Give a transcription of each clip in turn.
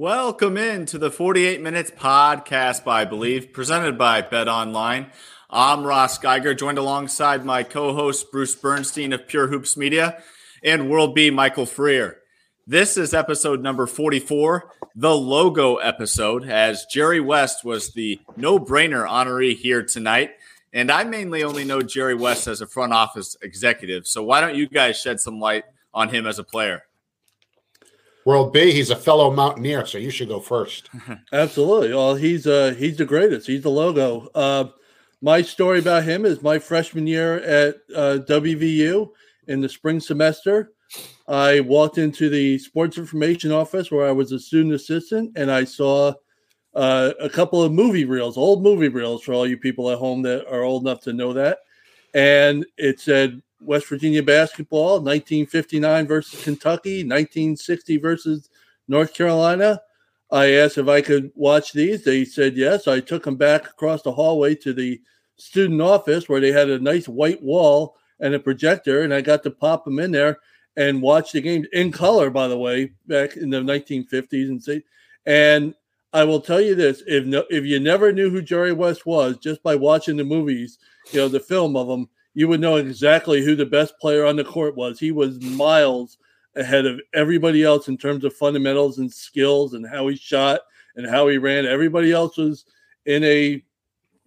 Welcome in to the 48 Minutes podcast by Bleav, presented by Bet Online. I'm Ross Geiger, joined alongside my co host Bruce Bernstein of Pure Hoops Media and World B Michael Freer. This is episode number 44, the logo episode, as Jerry West was the no brainer honoree here tonight. And I mainly only know Jerry West as a front office executive. So why don't you guys shed some light on him as a player? World B, he's a fellow Mountaineer, so you should go first. Absolutely. Well, he's uh he's the greatest. He's the logo. Uh, my story about him is my freshman year at uh, WVU in the spring semester. I walked into the sports information office where I was a student assistant, and I saw uh, a couple of movie reels, old movie reels for all you people at home that are old enough to know that. And it said West Virginia basketball, 1959 versus Kentucky, 1960 versus North Carolina. I asked if I could watch these. They said yes. I took them back across the hallway to the student office where they had a nice white wall and a projector, and I got to pop them in there and watch the games in color, by the way, back in the 1950s and say, and I will tell you this: if no, if you never knew who Jerry West was just by watching the movies, you know the film of him, you would know exactly who the best player on the court was. He was miles ahead of everybody else in terms of fundamentals and skills and how he shot and how he ran. Everybody else was in a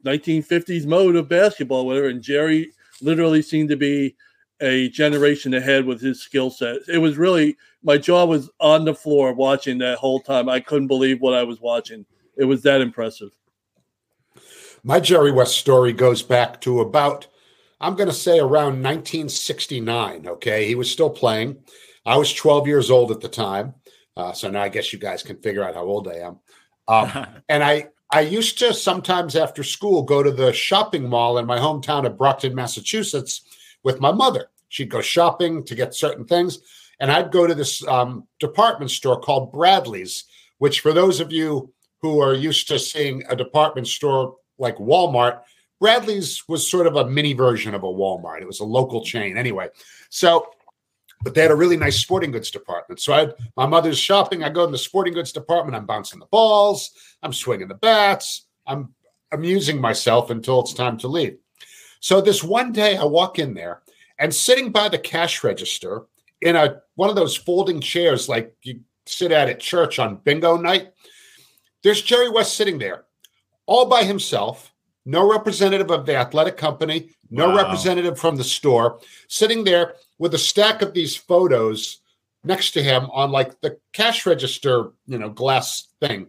1950s mode of basketball, whatever. And Jerry literally seemed to be a generation ahead with his skill set. It was really my jaw was on the floor watching that whole time. I couldn't believe what I was watching. It was that impressive. My Jerry West story goes back to about I'm going to say around 1969. Okay. He was still playing. I was 12 years old at the time. Uh, so now I guess you guys can figure out how old I am. Um, and I, I used to sometimes after school go to the shopping mall in my hometown of Brockton, Massachusetts with my mother. She'd go shopping to get certain things. And I'd go to this um, department store called Bradley's, which, for those of you who are used to seeing a department store like Walmart, Bradley's was sort of a mini version of a Walmart. It was a local chain anyway. So, but they had a really nice sporting goods department. So I my mother's shopping. I go in the sporting goods department. I'm bouncing the balls. I'm swinging the bats. I'm amusing myself until it's time to leave. So this one day I walk in there and sitting by the cash register in a one of those folding chairs like you sit at at church on bingo night, there's Jerry West sitting there all by himself no representative of the athletic company, no wow. representative from the store, sitting there with a stack of these photos next to him on like the cash register, you know, glass thing.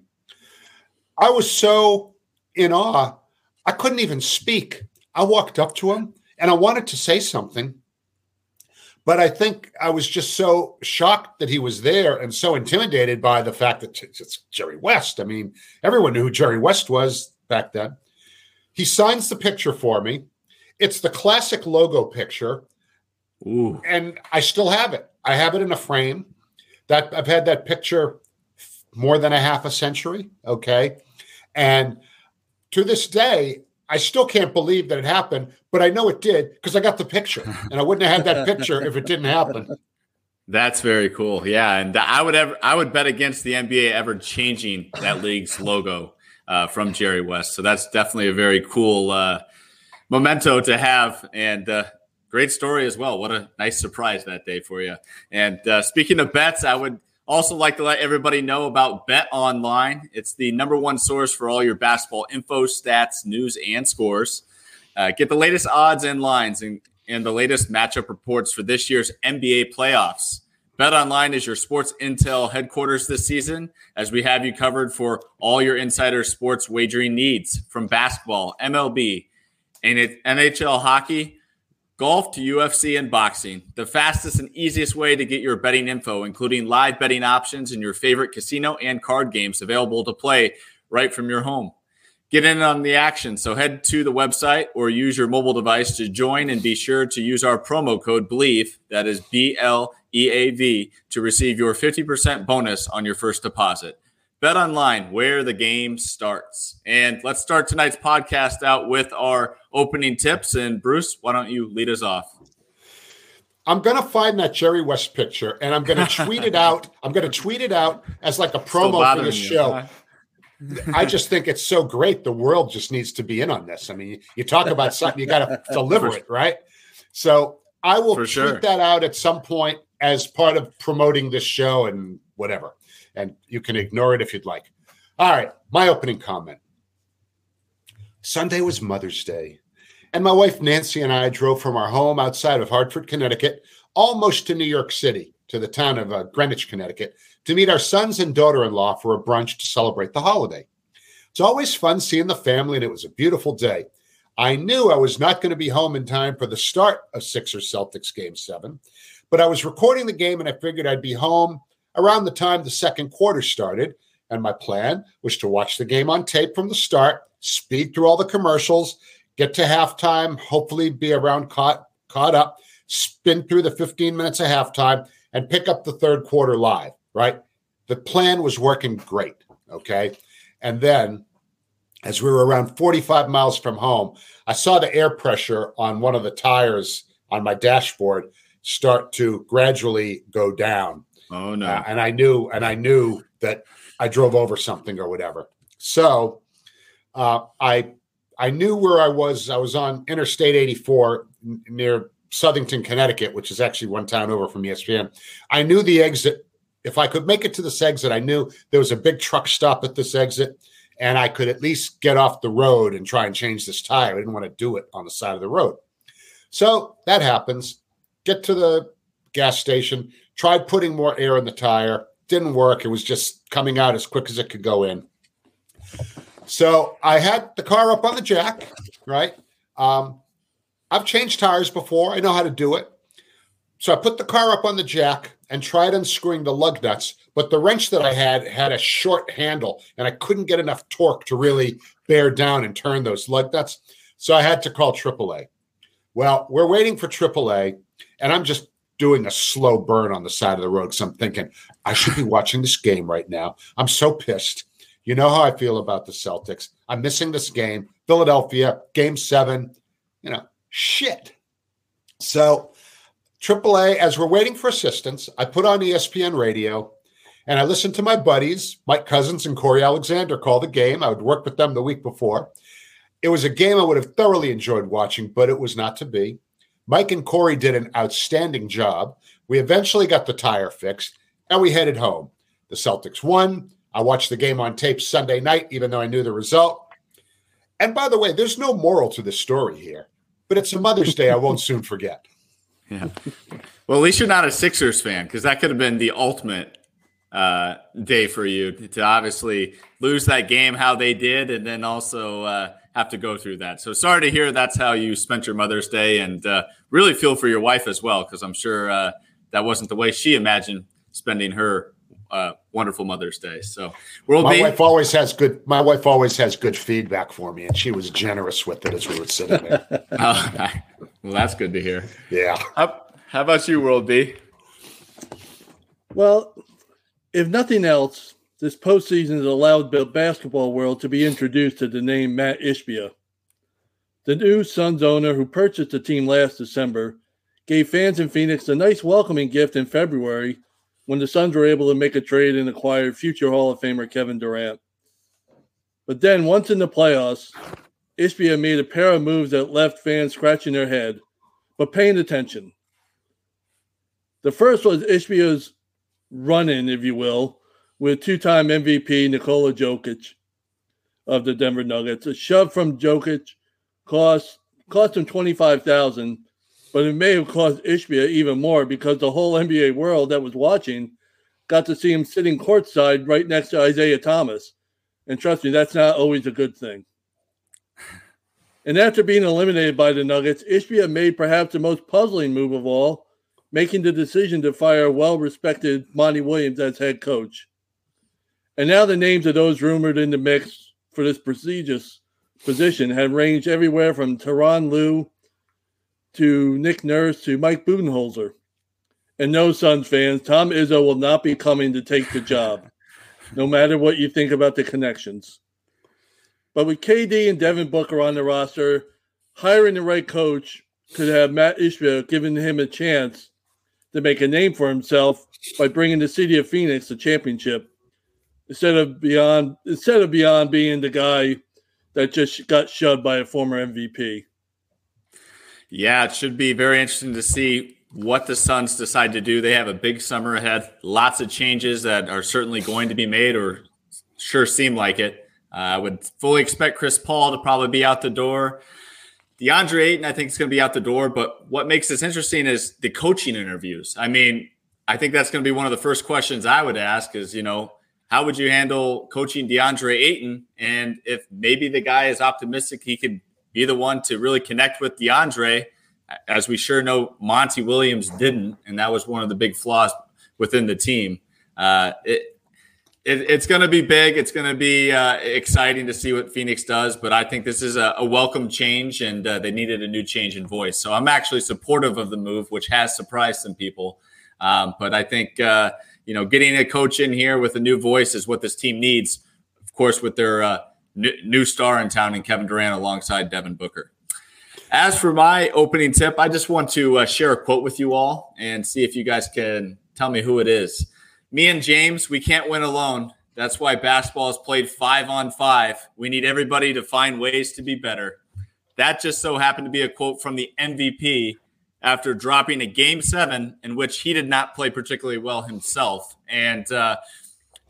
I was so in awe, I couldn't even speak. I walked up to him and I wanted to say something, but I think I was just so shocked that he was there and so intimidated by the fact that it's Jerry West. I mean, everyone knew who Jerry West was back then. He signs the picture for me. It's the classic logo picture. Ooh. And I still have it. I have it in a frame. That I've had that picture more than a half a century. Okay. And to this day, I still can't believe that it happened, but I know it did because I got the picture. And I wouldn't have had that picture if it didn't happen. That's very cool. Yeah, and I would ever I would bet against the NBA ever changing that league's logo uh, from Jerry West. So that's definitely a very cool uh, memento to have, and uh, great story as well. What a nice surprise that day for you. And uh, speaking of bets, I would also like to let everybody know about Bet Online. It's the number one source for all your basketball info, stats, news, and scores. Uh, get the latest odds and lines and, and the latest matchup reports for this year's NBA playoffs. BetOnline is your sports intel headquarters this season, as we have you covered for all your insider sports wagering needs from basketball, MLB, and NHL hockey, golf to UFC and boxing. The fastest and easiest way to get your betting info, including live betting options and your favorite casino and card games available to play right from your home. Get in on the action. So head to the website or use your mobile device to join and be sure to use our promo code BLEAV, that is B L EAV to receive your 50% bonus on your first deposit. Bet online where the game starts. And let's start tonight's podcast out with our opening tips. And Bruce, why don't you lead us off? I'm gonna find that Jerry West picture and I'm gonna tweet it out. I'm gonna tweet it out as like a promo for this you, show. huh? I just think it's so great. The world just needs to be in on this. I mean, you talk about something, you got to deliver it, right? So I will tweet sure. that out at some point as part of promoting this show and whatever. And you can ignore it if you'd like. All right, my opening comment. Sunday was Mother's Day, and my wife Nancy and I drove from our home outside of Hartford, Connecticut, almost to New York City, to the town of uh, Greenwich, Connecticut, to meet our sons and daughter in law for a brunch to celebrate the holiday. It's always fun seeing the family, and it was a beautiful day. I knew I was not going to be home in time for the start of Sixers Celtics game seven, but I was recording the game and I figured I'd be home around the time the second quarter started. And my plan was to watch the game on tape from the start, speed through all the commercials, get to halftime, hopefully be around caught caught up, spin through the 15 minutes of halftime, and pick up the third quarter live, right? The plan was working great. Okay. And then as we were around 45 miles from home, I saw the air pressure on one of the tires on my dashboard start to gradually go down. Oh no. Uh, and I knew, and I knew that I drove over something or whatever. So uh, I I knew where I was. I was on Interstate 84 n- near Southington, Connecticut, which is actually one town over from ESPN. I knew the exit. If I could make it to this exit, I knew there was a big truck stop at this exit, and I could at least get off the road and try and change this tire. I didn't want to do it on the side of the road. So that happens. Get to the gas station, tried putting more air in the tire, didn't work. It was just coming out as quick as it could go in. So I had the car up on the jack, right? Um, I've changed tires before. I know how to do it. So I put the car up on the jack and tried unscrewing the lug nuts, but the wrench that I had had a short handle and I couldn't get enough torque to really bear down and turn those lug nuts. So I had to call AAA. Well, we're waiting for AAA, and I'm just doing a slow burn on the side of the road because I'm thinking I should be watching this game right now. I'm so pissed. You know how I feel about the Celtics. I'm missing this game. Philadelphia, game seven, you know, shit. So, AAA, as we're waiting for assistance, I put on ESPN radio and I listened to my buddies, Mike Couzens and Cory Alexander, call the game. I would work with them the week before. It was a game I would have thoroughly enjoyed watching, but it was not to be. Mike and Cory did an outstanding job. We eventually got the tire fixed and we headed home. The Celtics won. I watched the game on tape Sunday night, even though I knew the result. And by the way, there's no moral to this story here, but it's a Mother's Day I won't soon forget. Yeah. Well, at least you're not a Sixers fan because that could have been the ultimate uh, day for you to obviously lose that game how they did, and then also uh, have to go through that. So sorry to hear that's how you spent your Mother's Day, and uh, really feel for your wife as well because I'm sure uh, that wasn't the way she imagined spending her uh, wonderful Mother's Day. So World My B, wife always has good. My wife always has good feedback for me, and she was generous with it as we were sitting there. Oh, well, that's good to hear. Yeah, How, how about you, World B? Well, if nothing else, this postseason has allowed the basketball world to be introduced to the name Mat Ishbia. The new Suns owner who purchased the team last December gave fans in Phoenix a nice welcoming gift in February when the Suns were able to make a trade and acquire future Hall of Famer Kevin Durant. But then, once in the playoffs, Ishbia made a pair of moves that left fans scratching their head, but paying attention. The first was Ishbia's run in, if you will, with two time MVP Nikola Jokic of the Denver Nuggets. A shove from Jokic cost cost him twenty five thousand, but it may have cost Ishbia even more because the whole NBA world that was watching got to see him sitting courtside right next to Isaiah Thomas. And trust me, that's not always a good thing. And after being eliminated by the Nuggets, Ishbia made perhaps the most puzzling move of all, making the decision to fire well respected Monty Williams as head coach. And now the names of those rumored in the mix for this prestigious position have ranged everywhere from Tyronn Lue to Nick Nurse to Mike Budenholzer. And no Suns fans, Tom Izzo will not be coming to take the job, no matter what you think about the connections. But with KD and Devin Booker on the roster, hiring the right coach could have Mat Ishbia giving him a chance to make a name for himself by bringing the city of Phoenix the championship instead of beyond instead of beyond being the guy that just got shoved by a former MVP. Yeah, it should be very interesting to see what the Suns decide to do. They have a big summer ahead, lots of changes that are certainly going to be made or sure seem like it. Uh, I would fully expect Chris Paul to probably be out the door. DeAndre Ayton, I think, is going to be out the door. But what makes this interesting is the coaching interviews. I mean, I think that's going to be one of the first questions I would ask is, you know, how would you handle coaching DeAndre Ayton? And if maybe the guy is optimistic, he could be the one to really connect with DeAndre, as we sure know Monty Williams didn't. And that was one of the big flaws within the team. Uh, it, it, it's going to be big. It's going to be uh, exciting to see what Phoenix does. But I think this is a, a welcome change, and uh, they needed a new change in voice. So I'm actually supportive of the move, which has surprised some people. Um, but I think uh, you know getting a coach in here with a new voice is what this team needs. Of course, with their uh, new, star in town and Kevin Durant alongside Devin Booker. As for my opening tip, I just want to uh, share a quote with you all and see if you guys can tell me who it is me and James, we can't win alone. That's why basketball is played five on five. We need everybody to find ways to be better. That just so happened to be a quote from the MVP after dropping a game seven in which he did not play particularly well himself. And uh,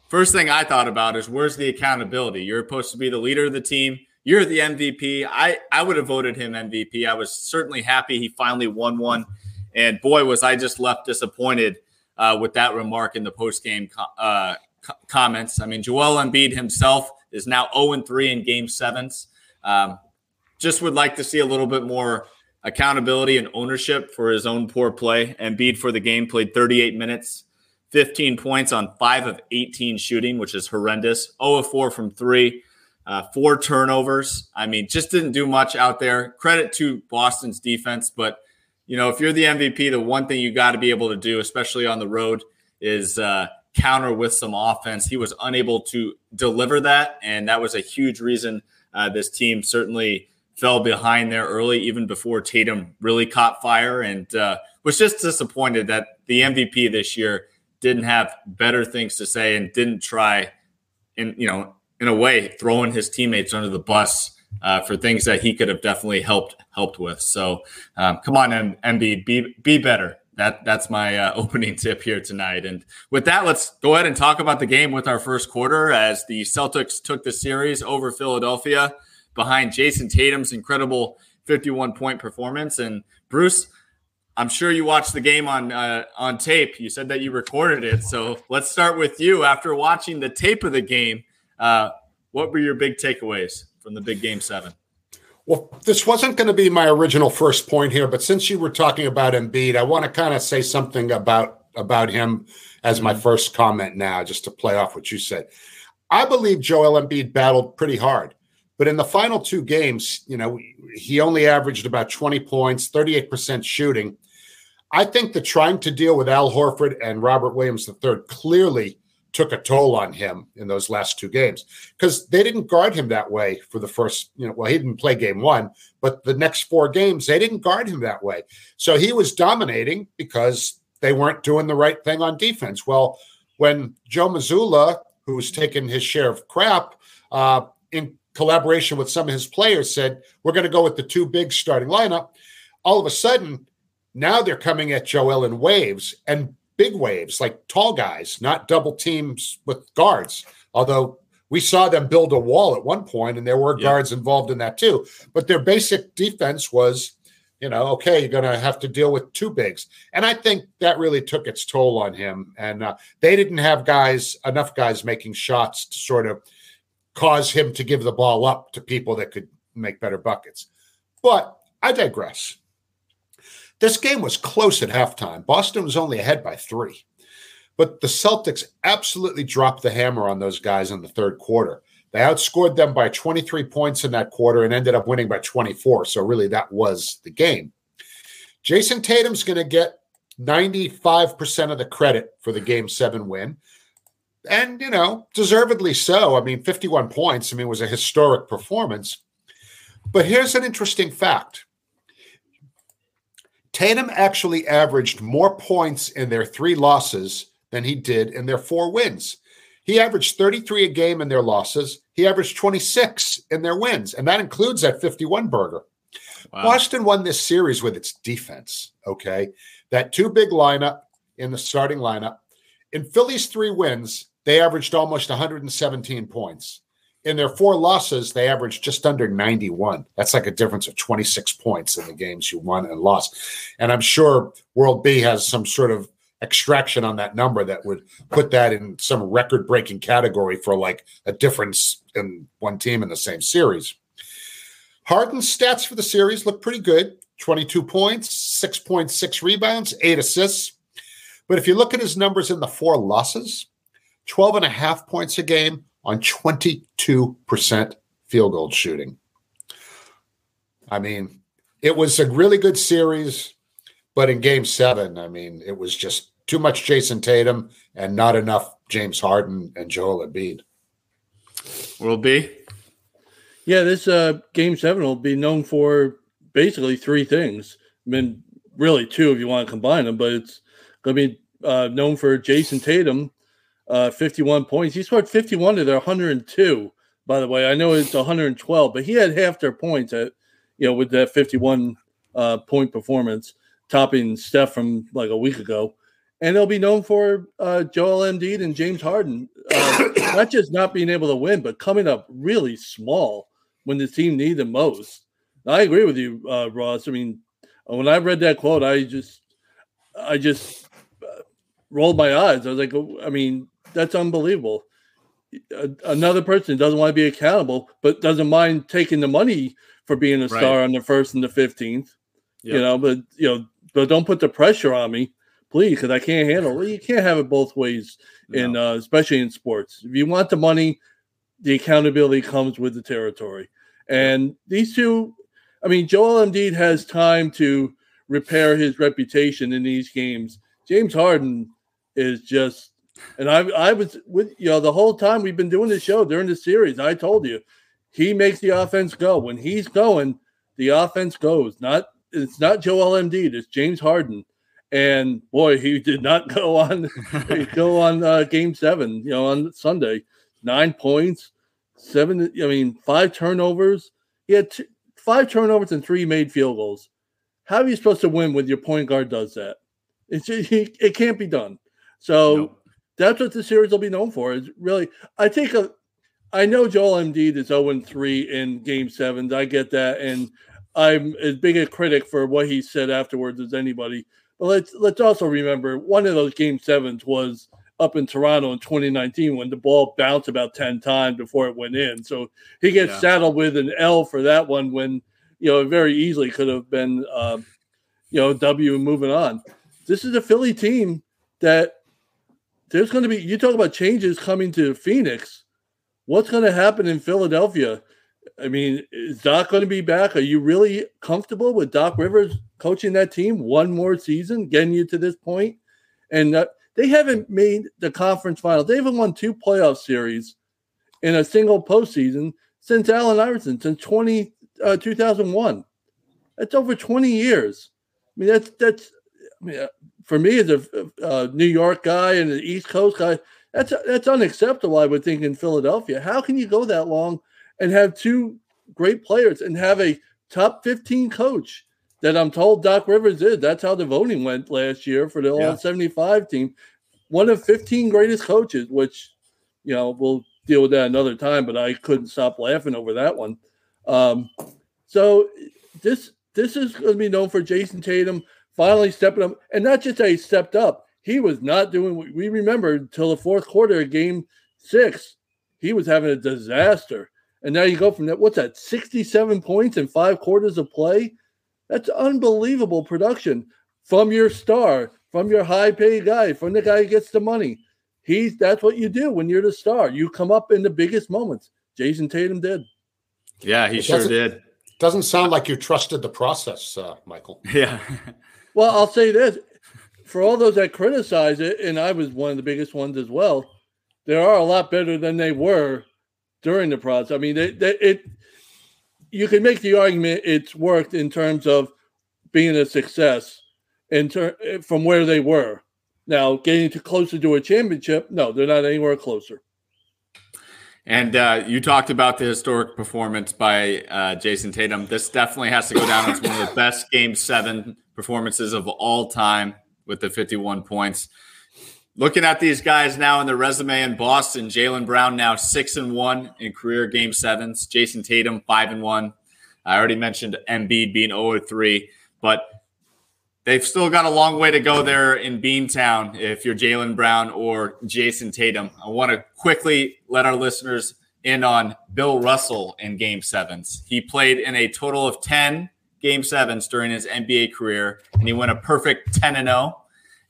first thing I thought about is where's the accountability? You're supposed to be the leader of the team. You're the MVP. I, I would have voted him MVP. I was certainly happy he finally won one. And boy, was I just left disappointed uh, with that remark in the post game uh, comments. I mean, Joel Embiid himself is now 0 3 in game sevens. Um, just would like to see a little bit more accountability and ownership for his own poor play. Embiid for the game played 38 minutes, 15 points on 5 of 18 shooting, which is horrendous. 0 of 4 from 3. Uh, four turnovers. I mean, just didn't do much out there. Credit to Boston's defense, but you know, if you're the MVP, the one thing you got to be able to do, especially on the road, is uh, counter with some offense. He was unable to deliver that, and that was a huge reason uh, this team certainly fell behind there early, even before Tatum really caught fire, and uh, was just disappointed that the MVP this year didn't have better things to say and didn't try, in you know, in a way, throwing his teammates under the bus uh, for things that he could have definitely helped helped with. So um, come on, M- Embiid, be be better. That that's my uh, opening tip here tonight. And with that, let's go ahead and talk about the game with our first quarter as the Celtics took the series over Philadelphia behind Jayson Tatum's incredible 51 point performance. And Bruce, I'm sure you watched the game on uh, on tape. You said that you recorded it. So let's start with you. After watching the tape of the game, uh, what were your big takeaways? from the big game seven? Well, this wasn't going to be my original first point here, but since you were talking about Embiid, I want to kind of say something about about him as my first comment now, just to play off what you said. I believe Joel Embiid battled pretty hard, but in the final two games, you know, he only averaged about 20 points, 38% shooting. I think that trying to deal with Al Horford and Robert Williams III clearly took a toll on him in those last two games because they didn't guard him that way for the first, you know, well, he didn't play game one, but the next four games, they didn't guard him that way. So he was dominating because they weren't doing the right thing on defense. Well, when Joe Mazzulla, who's taken his share of crap, uh, in collaboration with some of his players, said, We're going to go with the two big starting lineup. All of a sudden, now they're coming at Joel in waves. And big waves, like tall guys, not double teams with guards. Although we saw them build a wall at one point, and there were yeah. guards involved in that too. But their basic defense was, you know, okay, you're going to have to deal with two bigs, and I think that really took its toll on him. And uh, they didn't have guys enough guys making shots to sort of cause him to give the ball up to people that could make better buckets. But I digress. This game was close at halftime. Boston was only ahead by three. But the Celtics absolutely dropped the hammer on those guys in the third quarter. They outscored them by 23 points in that quarter and ended up winning by 24. So, really, that was the game. Jayson Tatum's going to get 95% of the credit for the game seven win. And, you know, deservedly so. I mean, 51 points, I mean, was a historic performance. But here's an interesting fact Tatum actually averaged more points in their three losses than he did in their four wins. He averaged 33 a game in their losses. He averaged 26 in their wins, and that includes that 51 burger. Wow. Washington won this series with its defense. Okay. That two big lineup in the starting lineup. In Philly's three wins, they averaged almost 117 points. In their four losses, they averaged just under 91. That's like a difference of 26 points in the games you won and lost. And I'm sure World B has some sort of extraction on that number that would put that in some record breaking category for like a difference in one team in the same series. Harden's stats for the series look pretty good 22 points, 6.6 rebounds, eight assists. But if you look at his numbers in the four losses, 12 and a half points a game on 22% field goal shooting. I mean, it was a really good series, but in game seven, I mean, it was just too much Jayson Tatum and not enough James Harden and Joel Embiid. Will be. Yeah, this uh, game seven will be known for basically three things. I mean, really two if you want to combine them, but it's going to be uh, known for Jayson Tatum, uh, 51 points. He scored 51 of their 102, by the way. I know it's 112, but he had half their points at, you know, with that 51 uh, point performance, topping Steph from like a week ago and they'll be known for uh, Joel Embiid and James Harden, uh, not just not being able to win, but coming up really small when the team needs them most. I agree with you, uh, Ross. I mean, when I read that quote, I just, I just uh, rolled my eyes. I was like, oh, I mean, that's unbelievable. Another person doesn't want to be accountable, but doesn't mind taking the money for being a star right. on the first and the fifteenth. Yep. You know, but you know, but don't put the pressure on me please, because I can't handle it. You can't have it both ways, in uh, especially in sports. If you want the money, the accountability comes with the territory. And these two, I mean, Joel Embiid has time to repair his reputation in these games. James Harden is just, and I, I was with you know the whole time we've been doing the show during the series. I told you, he makes the offense go. When he's going, the offense goes. Not it's not Joel Embiid, it's James Harden and boy, he did not go on go on uh, game seven. You know, on Sunday, nine points, seven. I mean, five turnovers. He had two, five turnovers and three made field goals. How are you supposed to win when your point guard does that? It's it can't be done. So. That's what the series will be known for. Is really, I take a. I know Joel Embiid is 0 3 in game sevens. I get that. And I'm as big a critic for what he said afterwards as anybody. But let's let's also remember one of those game sevens was up in Toronto in 2019 when the ball bounced about 10 times before it went in. So he gets yeah. saddled with an L for that one when you know it very easily could have been uh, you know W moving on. This is a Philly team that there's going to be you talk about changes coming to Phoenix. What's going to happen in Philadelphia? I mean, is Doc going to be back? Are you really comfortable with Doc Rivers coaching that team one more season, getting you to this point? And uh, they haven't made the conference final. They haven't won two playoff series in a single postseason since Allen Iverson, since 20, uh, 2001. That's over 20 years. I mean, that's, that's, for me as a, a New York guy and an East Coast guy, that's, that's unacceptable, I would think, in Philadelphia. How can you go that long – and have two great players and have a top 15 coach that I'm told Doc Rivers is. That's how the voting went last year for the yeah. all 75 team. One of 15 greatest coaches, which, you know, we'll deal with that another time, but I couldn't stop laughing over that one. Um, so this this is going to be known for Jayson Tatum finally stepping up, and not just that he stepped up. He was not doing what we remember until the fourth quarter of game six. He was having a disaster. And now you go from that. What's that? 67 points in five quarters of play? That's unbelievable production from your star, from your high paid guy, from the guy who gets the money. He's that's what you do when you're the star. You come up in the biggest moments. Jayson Tatum did. Yeah, he it sure did. Doesn't sound like you trusted the process, uh, Michael. Yeah. Well, I'll say this for all those that criticize it, and I was one of the biggest ones as well. They are a lot better than they were during the process. I mean, they, they, it you can make the argument it's worked in terms of being a success in ter- from where they were. Now, getting to closer to a championship, no, they're not anywhere closer. And uh, you talked about the historic performance by uh, Jayson Tatum. This definitely has to go down as one of the best Game Seven performances of all time, with the 51 points. Looking at these guys now in the resume in Boston, Jaylen Brown now six and one in career Game Sevens. Jayson Tatum five and one. I already mentioned Embiid being 0 3, but they've still got a long way to go there in Beantown if you're Jaylen Brown or Jayson Tatum. I want to quickly let our listeners in on Bill Russell in game sevens. He played in a total of 10 game sevens during his NBA career, and he went a perfect 10 and 0.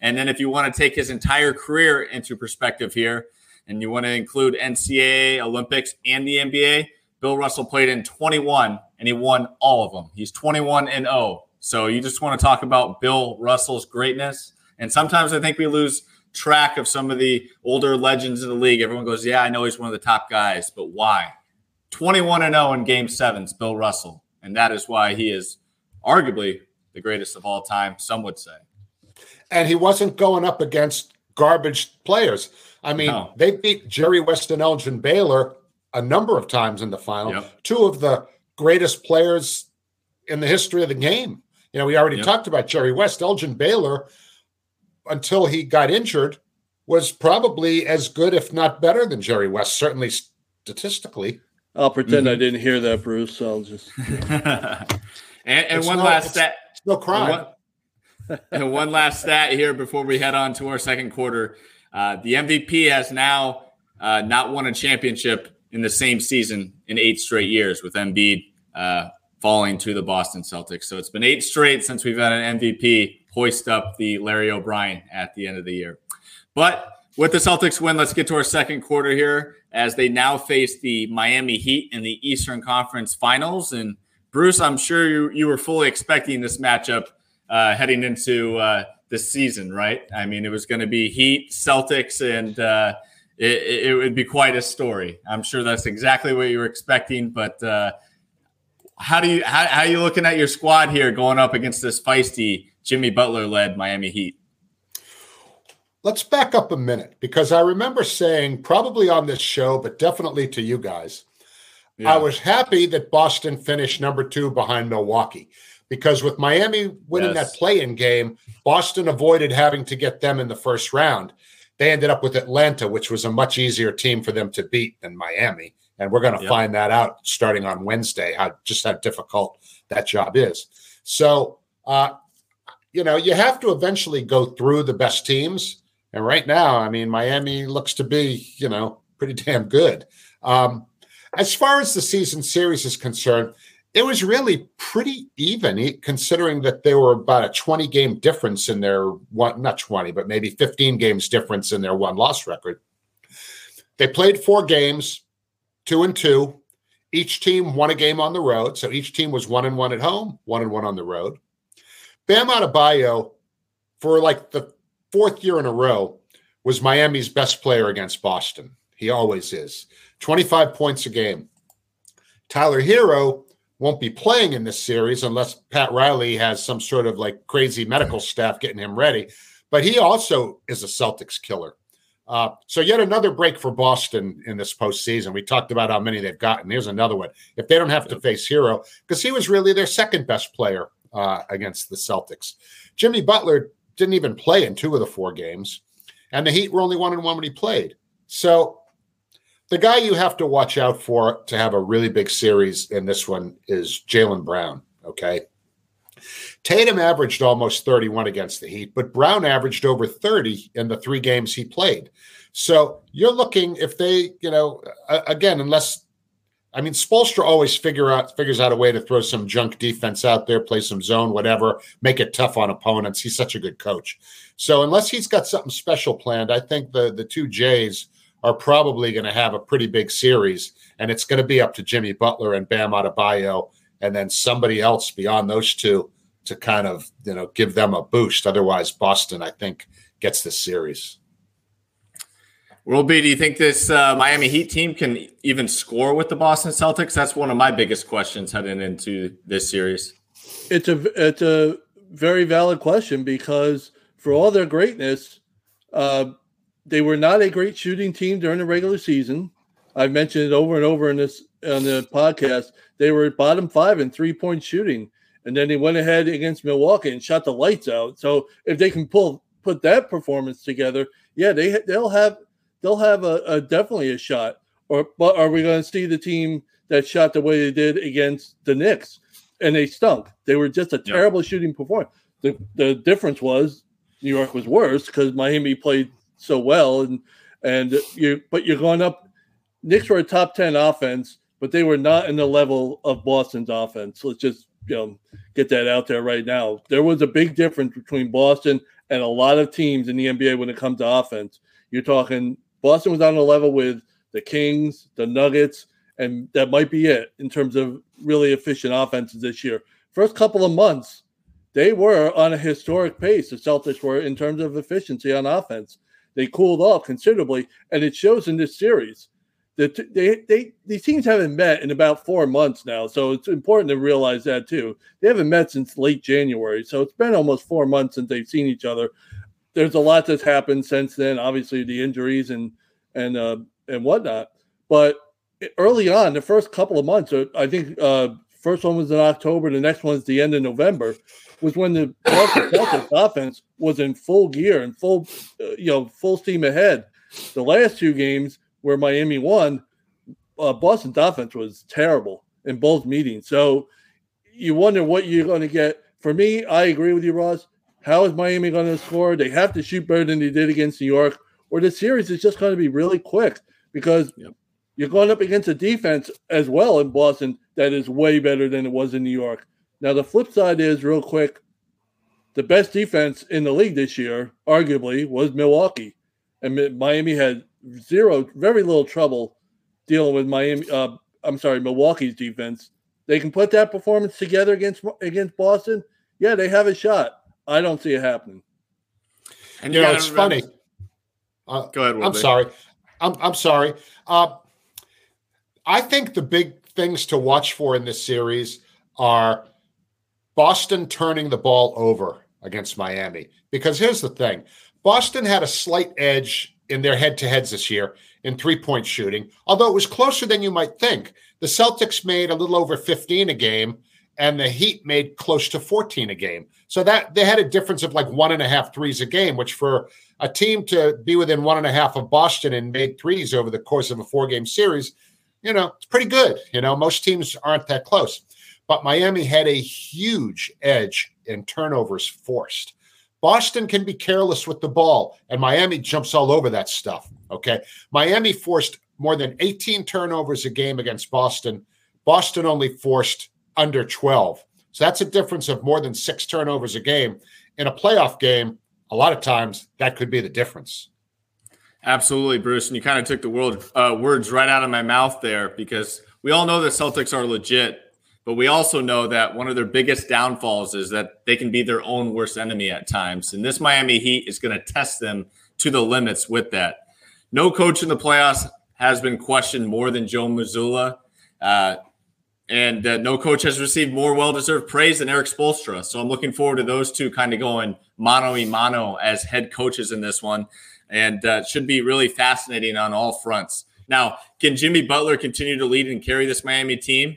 And then if you want to take his entire career into perspective here, and you want to include NCAA, Olympics, and the NBA, Bill Russell played in 21 and he won all of them. He's 21 and 0 so you just want to talk about Bill Russell's greatness. And sometimes I think we lose track of some of the older legends in the league. Everyone goes, Yeah, I know he's one of the top guys, but why? 21 and 0 in game sevens, Bill Russell. And that is why he is arguably the greatest of all time, some would say. And he wasn't going up against garbage players. I mean, no. they beat Jerry West and Elgin Baylor a number of times in the final. Yep. Two of the greatest players in the history of the game. You know, we already yep. talked about Jerry West. Elgin Baylor, until he got injured, was probably as good, if not better, than Jerry West, certainly statistically. I'll pretend mm-hmm. I didn't hear that, Bruce. I'll just. and, and one no, last stat. No crime. And one, and one last stat here before we head on to our second quarter. Uh, the MVP has now uh, not won a championship in the same season in eight straight years with Embiid uh, falling to the Boston Celtics. So it's been eight straight since we've had an MVP hoist up the Larry O'Brien at the end of the year. But with the Celtics win, let's get to our second quarter here as they now face the Miami Heat in the Eastern Conference Finals. And Bruce, I'm sure you, you were fully expecting this matchup uh, heading into uh, the season, right? I mean, it was going to be Heat, Celtics, and uh, it, it, would be quite a story. I'm sure that's exactly what you were expecting, but uh, how do you how, how are you looking at your squad here going up against this feisty Jimmy Butler led Miami Heat? Let's back up a minute because I remember saying probably on this show, but definitely to you guys, yeah. I was happy that Boston finished number two behind Milwaukee because with Miami winning yes. that play-in game, Boston avoided having to get them in the first round. They ended up with Atlanta, which was a much easier team for them to beat than Miami and we're going to yep. find that out starting on Wednesday. How just how difficult that job is. So, uh, you know, you have to eventually go through the best teams, and right now, I mean, Miami looks to be, you know, pretty damn good. Um, as far as the season series is concerned, it was really pretty even, considering that there were about a 20 game difference in their one, not 20, but maybe 15 games difference in their one loss record. They played four games two and two. Each team won a game on the road. So each team was one and one at home, one and one on the road. Bam Adebayo, for like the fourth year in a row, was Miami's best player against Boston. He always is. 25 points a game. Tyler Herro won't be playing in this series unless Pat Riley has some sort of like crazy medical staff getting him ready. But he also is a Celtics killer. Uh, so yet another break for Boston in this postseason. We talked about how many they've gotten. Here's another one. If they don't have to face Herro, because he was really their second best player uh, against the Celtics. Jimmy Butler didn't even play in two of the four games, and the Heat were only one and one when he played. So the guy you have to watch out for to have a really big series in this one is Jaylen Brown. Okay. Tatum averaged almost 31 against the Heat, but Brown averaged over 30 in the three games he played. So you're looking if they, you know, again, unless I mean, Spoelstra always figure out figures out a way to throw some junk defense out there, play some zone, whatever, make it tough on opponents. He's such a good coach. So unless he's got something special planned, I think the the two Jays are probably going to have a pretty big series, and it's going to be up to Jimmy Butler and Bam Adebayo, and then somebody else beyond those two to kind of you know give them a boost. Otherwise, Boston, I think, gets this series. World B, do you think this uh, Miami Heat team can even score with the Boston Celtics? That's one of my biggest questions heading into this series. It's a it's a very valid question because for all their greatness, uh, they were not a great shooting team during the regular season. I've mentioned it over and over in this on the podcast. They were bottom five in three point shooting, and then they went ahead against Milwaukee and shot the lights out. So if they can pull put that performance together, yeah, they they'll have they'll have a, a definitely a shot. Or but are we going to see the team that shot the way they did against the Knicks and they stunk? They were just a terrible yeah. shooting performance. The the difference was New York was worse because Miami played so well and and you but you're going up. Knicks were a top ten offense, but they were not in the level of Boston's offense. Let's just you know get that out there right now. There was a big difference between Boston and a lot of teams in the NBA when it comes to offense. You're talking Boston was on a level with the Kings, the Nuggets, and that might be it in terms of really efficient offenses this year. First couple of months, they were on a historic pace. The Celtics were in terms of efficiency on offense. They cooled off considerably, and it shows in this series. That they, they these teams haven't met in about four months now, so it's important to realize that too. They haven't met since late January, so it's been almost four months since they've seen each other. There's a lot that's happened since then. Obviously, the injuries and and uh, and whatnot, but early on, the first couple of months, uh, I think uh, first one was in October, the next one's the end of November, was when the Celtics offense was in full gear and full, uh, you know, full steam ahead. The last two games where Miami won, uh, Boston's offense was terrible in both meetings. So you wonder what you're going to get. For me, I agree with you, Ross. How is Miami going to score? They have to shoot better than they did against New York, or the series is just going to be really quick because yep. you're going up against a defense as well in Boston that is way better than it was in New York. Now, the flip side is real quick the best defense in the league this year, arguably, was Milwaukee. And Miami had zero, very little trouble dealing with Miami. Uh, I'm sorry, Milwaukee's defense. They can put that performance together against against Boston. Yeah, they have a shot. I don't see it happening. And you know, it's remember. funny. Uh, Go ahead. I'm sorry. I'm I'm sorry. Uh, I think the big things to watch for in this series are Boston turning the ball over against Miami. Because here's the thing Boston had a slight edge in their head to heads this year in three point shooting, although it was closer than you might think. The Celtics made a little over 15 a game, and the Heat made close to 14 a game. So that they had a difference of like one and a half threes a game, which for a team to be within one and a half of Boston and make threes over the course of a four game series, you know, it's pretty good. You know, most teams aren't that close. But Miami had a huge edge in turnovers forced. Boston can be careless with the ball, and Miami jumps all over that stuff. Okay. Miami forced more than 18 turnovers a game against Boston. Boston only forced under 12. So that's a difference of more than six turnovers a game. In a playoff game, a lot of times that could be the difference. Absolutely, Bruce. And you kind of took the word, uh, words right out of my mouth there because we all know the Celtics are legit, but we also know that one of their biggest downfalls is that they can be their own worst enemy at times. And this Miami Heat is going to test them to the limits with that. No coach in the playoffs has been questioned more than Joe Mazzulla. Uh, and uh, no coach has received more well-deserved praise than Erik Spoelstra. So I'm looking forward to those two kind of going mano a mano as head coaches in this one, and uh, should be really fascinating on all fronts. Now, can Jimmy Butler continue to lead and carry this Miami team?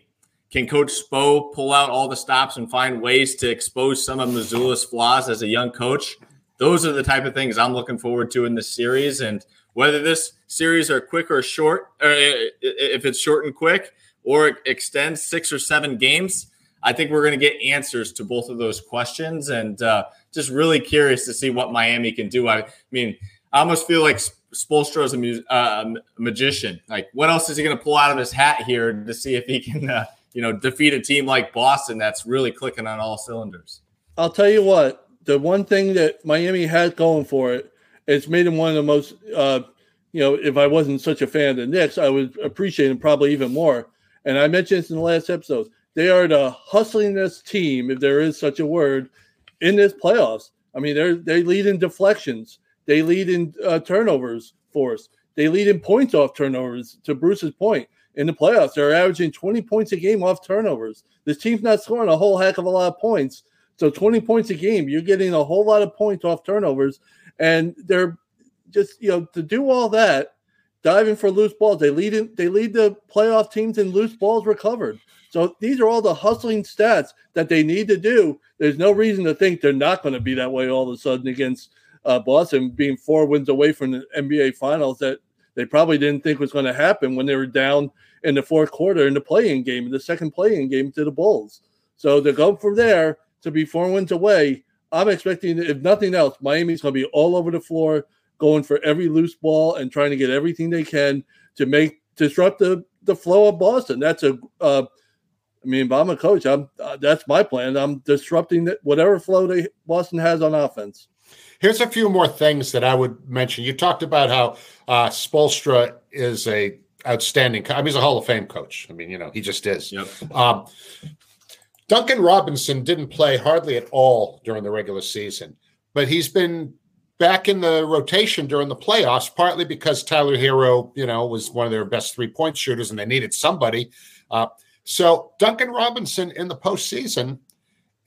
Can Coach Spo pull out all the stops and find ways to expose some of Mazzulla's flaws as a young coach? Those are the type of things I'm looking forward to in this series. And whether this series are quick or short, or if it's short and quick, or extend six or seven games, I think we're going to get answers to both of those questions. And uh, just really curious to see what Miami can do. I mean, I almost feel like Spoelstra is a, mu- uh, magician. Like, what else is he going to pull out of his hat here to see if he can, uh, you know, defeat a team like Boston that's really clicking on all cylinders? I'll tell you what. The one thing that Miami has going for it, it's made him one of the most. Uh, you know, if I wasn't such a fan of the Knicks, I would appreciate him probably even more and I mentioned this in the last episode, they are the hustlingest team, if there is such a word, in this playoffs. I mean, they they lead in deflections, they lead in uh, turnovers force, they lead in points off turnovers. To Bruce's point, in the playoffs, they're averaging 20 points a game off turnovers. This team's not scoring a whole heck of a lot of points, So 20 points a game, you're getting a whole lot of points off turnovers. And they're just, you know, to do all that, diving for loose balls, they lead in, they lead the playoff teams in loose balls recovered. So these are all the hustling stats that they need to do. There's no reason to think they're not going to be that way all of a sudden against uh, Boston, being four wins away from the NBA Finals that they probably didn't think was going to happen when they were down in the fourth quarter in the play-in game, the second play-in game to the Bulls. So to go from there to be four wins away, I'm expecting, if nothing else, Miami's going to be all over the floor, going for every loose ball and trying to get everything they can to make disrupt the, the flow of Boston. That's a, uh, I mean, if I'm a coach, I'm uh, that's my plan. I'm disrupting the, whatever flow they Boston has on offense. Here's a few more things that I would mention. You talked about how uh, Spoelstra is a outstanding. I mean, he's a Hall of Fame coach. I mean, you know, he just is. Yep. Um, Duncan Robinson didn't play hardly at all during the regular season, but he's been back in the rotation during the playoffs, partly because Tyler Herro, you know, was one of their best three point shooters and they needed somebody. Uh, so Duncan Robinson in the postseason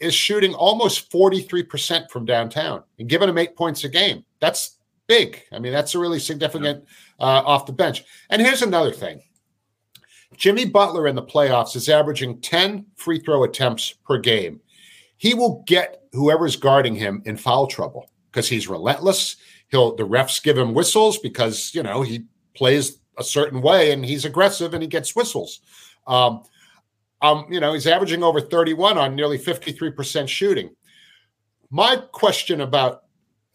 is shooting almost 43% from downtown and giving him eight points a game. That's big. I mean, that's a really significant uh, off the bench. And here's another thing Jimmy Butler in the playoffs is averaging 10 free throw attempts per game. He will get whoever's guarding him in foul trouble because he's relentless. He'll the refs give him whistles because you know he plays a certain way and he's aggressive and he gets whistles. Um, um, you know, he's averaging over 31 on nearly 53% shooting. My question about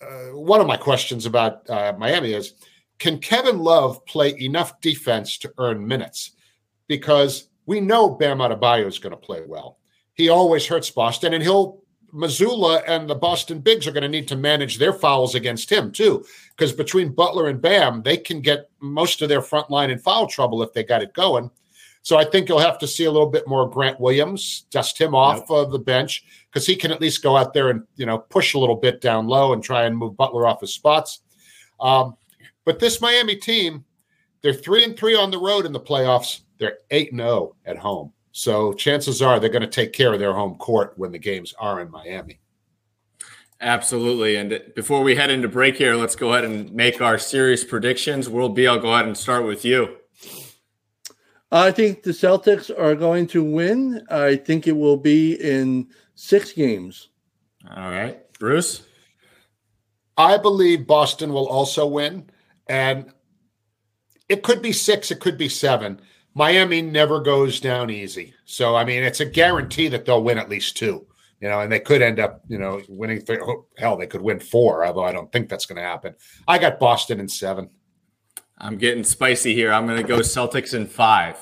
uh, one of my questions about uh, Miami is can Kevin Love play enough defense to earn minutes? Because we know Bam Adebayo is going to play well. He always hurts Boston, and he'll Mazzulla and the Boston Bigs are going to need to manage their fouls against him too, because between Butler and Bam, they can get most of their front line in foul trouble if they got it going. So I think you'll have to see a little bit more Grant Williams, dust him off yep. of the bench because he can at least go out there and you know push a little bit down low and try and move Butler off his spots. Um, but this Miami team, they're three and three on the road in the playoffs. They're eight and zero oh at home. So chances are they're going to take care of their home court when the games are in Miami. Absolutely. And before we head into break here, let's go ahead and make our series predictions. World B, I'll go ahead and start with you. I think the Celtics are going to win. I think it will be in six games. All right. Bruce? I believe Boston will also win. And it could be six, it could be seven. Miami never goes down easy. So, I mean, it's a guarantee that they'll win at least two, you know, and they could end up, you know, winning. Th- oh, hell, they could win four, although I don't think that's going to happen. I got Boston in seven. I'm getting spicy here. I'm going to go Celtics in five.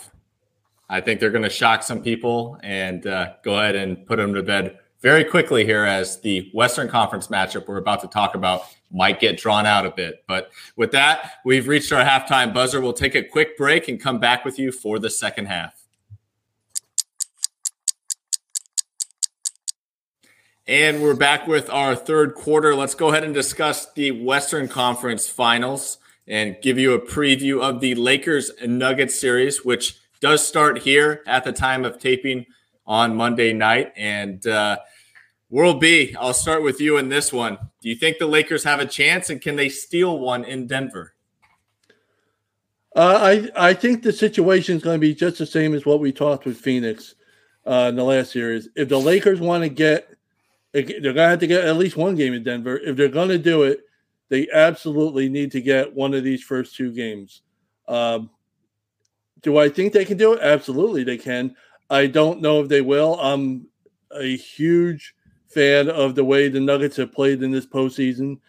I think they're going to shock some people and uh, go ahead and put them to bed very quickly here as the Western Conference matchup we're about to talk about might get drawn out a bit. But with that, we've reached our halftime buzzer. We'll take a quick break and come back with you for the second half. And we're back with our third quarter. Let's go ahead and discuss the Western Conference Finals and give you a preview of the Lakers and Nuggets series, which does start here at the time of taping on Monday night. And uh, World B, I'll start with you in this one. Do you think the Lakers have a chance, and can they steal one in Denver? Uh, I I think the situation is going to be just the same as what we talked with Phoenix uh, in the last series. If the Lakers want to get, they're going to have to get at least one game in Denver. If they're going to do it, they absolutely need to get one of these first two games. Um, do I think they can do it? Absolutely, they can. I don't know if they will. I'm a huge fan of the way the Nuggets have played in this postseason.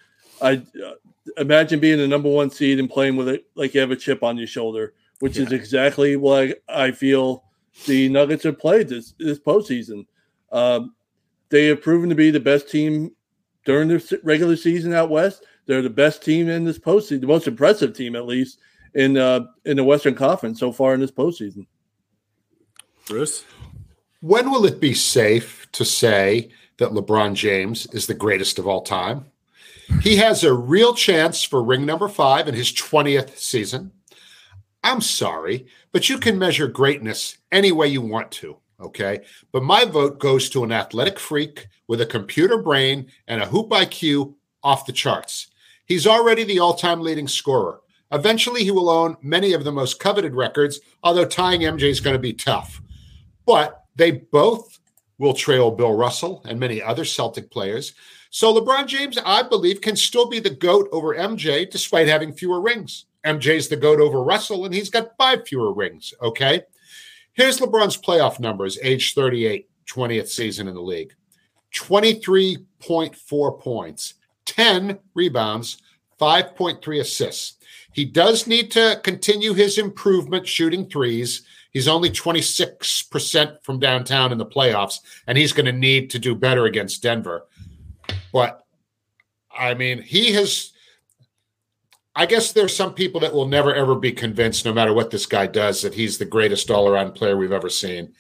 I uh, imagine being the number one seed and playing with it like you have a chip on your shoulder, which yeah. is exactly what I, I, feel the Nuggets have played this this postseason. Um, they have proven to be the best team during the regular season out west. They're the best team in this postseason, the most impressive team at least in uh, in the Western Conference so far in this postseason. Bruce, when will it be safe to say that LeBron James is the greatest of all time? He has a real chance for ring number five in his 20th season. I'm sorry, but you can measure greatness any way you want to. Okay. But my vote goes to an athletic freak with a computer brain and a hoop IQ off the charts. He's already the all time leading scorer. Eventually, he will own many of the most coveted records, although tying MJ is going to be tough. But they both will trail Bill Russell and many other Celtic players. So LeBron James, I believe, can still be the GOAT over MJ despite having fewer rings. MJ's the GOAT over Russell, and he's got five fewer rings. Okay. Here's LeBron's playoff numbers, age 38, 20th season in the league 23.4 points, 10 rebounds, 5.3 assists. He does need to continue his improvement shooting threes. He's only 26% from downtown in the playoffs, and he's going to need to do better against Denver. But I mean, he has. I guess there's some people that will never ever be convinced, no matter what this guy does, that he's the greatest all around player we've ever seen.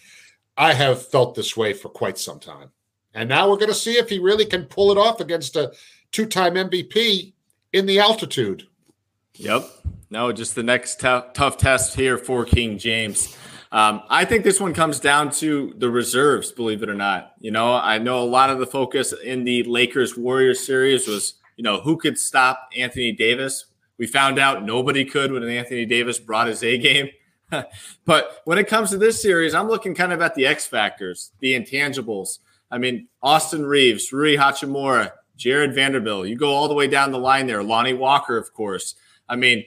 I have felt this way for quite some time. And now we're going to see if he really can pull it off against a two time MVP in the altitude. Yep. No, just the next t- tough test here for King James. Um, I think this one comes down to the reserves, believe it or not. You know, I know a lot of the focus in the Lakers Warriors series was, you know, who could stop Anthony Davis. We found out nobody could when Anthony Davis brought his A game. but when it comes to this series, I'm looking kind of at the X factors, the intangibles. I mean, Austin Reaves, Rui Hachimura, Jarred Vanderbilt. You go all the way down the line there. Lonnie Walker, of course. I mean,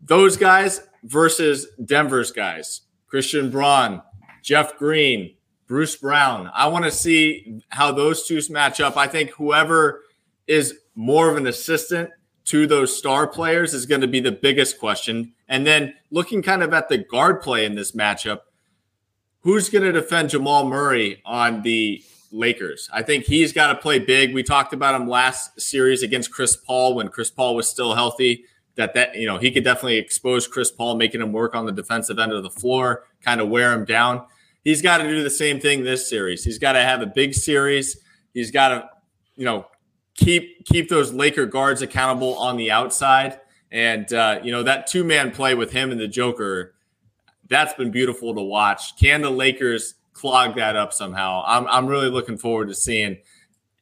those guys versus Denver's guys. Christian Braun, Jeff Green, Bruce Brown. I want to see how those two match up. I think whoever is more of an assistant to those star players is going to be the biggest question. And then looking kind of at the guard play in this matchup, who's going to defend Jamal Murray on the Lakers? I think he's got to play big. We talked about him last series against Chris Paul when Chris Paul was still healthy that that you know he could definitely expose Chris Paul, making him work on the defensive end of the floor, kind of wear him down. He's got to do the same thing this series. He's got to have a big series. He's got to, you know, keep keep those Laker guards accountable on the outside, and uh, you know that two man play with him and the Joker. That's been beautiful to watch. Can the Lakers clog that up somehow? I'm I'm really looking forward to seeing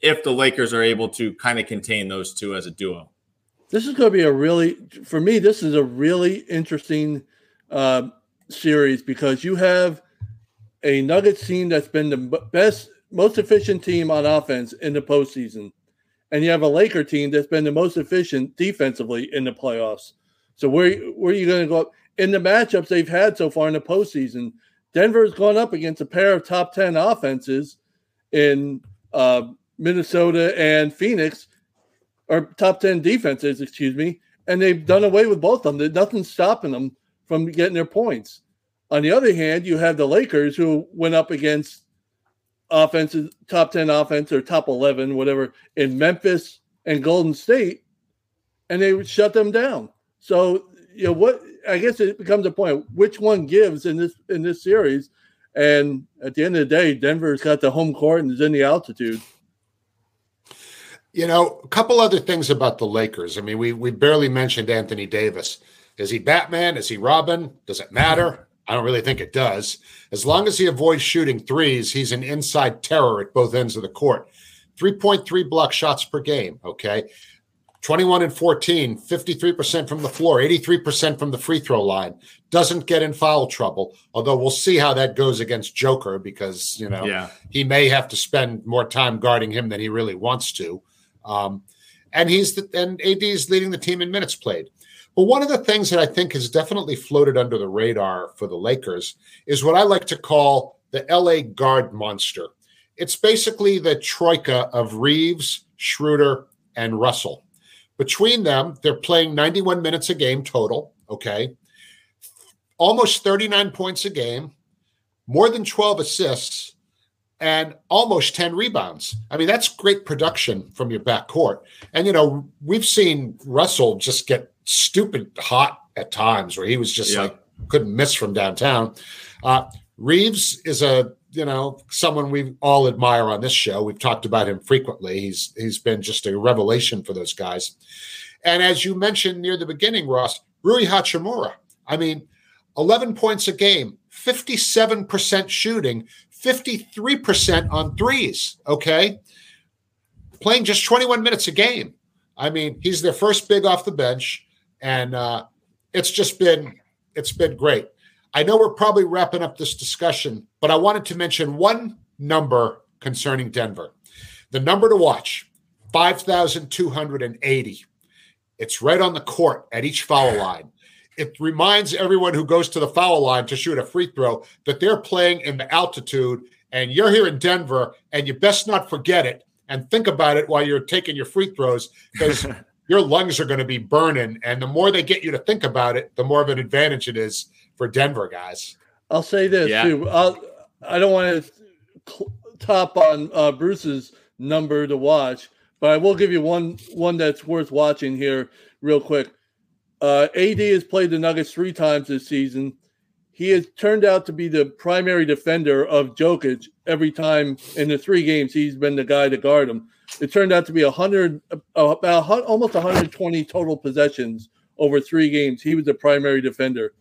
if the Lakers are able to kind of contain those two as a duo. This is going to be a really, for me, this is a really interesting uh, series because you have a Nuggets team that's been the best, most efficient team on offense in the postseason, and you have a Laker team that's been the most efficient defensively in the playoffs. So where where are you going to go up in the matchups they've had so far in the postseason? Denver's gone up against a pair of top ten offenses in uh, Minnesota and Phoenix, or top 10 defenses, excuse me, and they've done away with both of them. There's nothing stopping them from getting their points. On the other hand, you have the Lakers who went up against offenses, top 10 offense or top 11, whatever, in Memphis and Golden State, and they shut them down. So, you know, what I guess it becomes a point which one gives in this in this series. And at the end of the day, Denver's got the home court and is in the altitude. You know, a couple other things about the Lakers. I mean, we we barely mentioned Anthony Davis. Is he Batman? Is he Robin? Does it matter? I don't really think it does. As long as he avoids shooting threes, he's an inside terror at both ends of the court. 3.3 block shots per game. Okay. 21 and 14, 53% from the floor, 83% from the free throw line. Doesn't get in foul trouble, although we'll see how that goes against Joker because, you know, yeah. he may have to spend more time guarding him than he really wants to. Um, and he's the, and AD is leading the team in minutes played. But one of the things that I think has definitely floated under the radar for the Lakers is what I like to call the LA guard monster. It's basically the troika of Reaves, Schroeder, and Russell. Between them, they're playing 91 minutes a game total, okay? Almost 39 points a game, more than 12 assists, and almost 10 rebounds. I mean, that's great production from your back court. And, you know, we've seen Russell just get stupid hot at times where he was just yeah. like couldn't miss from downtown. Uh, Reaves is a, you know, someone we all admire on this show. We've talked about him frequently. He's he's been just a revelation for those guys. And as you mentioned near the beginning, Ross, Rui Hachimura. I mean, 11 points a game, 57% shooting, 53% on threes. Okay. Playing just 21 minutes a game. I mean, he's their first big off the bench, and uh, it's just been it's been great. I know we're probably wrapping up this discussion, but I wanted to mention one number concerning Denver. The number to watch 5,280. It's right on the court at each foul line. It reminds everyone who goes to the foul line to shoot a free throw that they're playing in the altitude and you're here in Denver and you best not forget it and think about it while you're taking your free throws because your lungs are going to be burning. And the more they get you to think about it, the more of an advantage it is for Denver guys. I'll say this yeah. too. I'll, I do not want to top on uh, Bruce's number to watch, but I will give you one one that's worth watching here real quick. Uh, AD has played the Nuggets three times this season. He has turned out to be the primary defender of Jokic every time in the three games he's been the guy to guard him. It turned out to be 100, uh, about almost 120 total possessions over three games. He was the primary defender.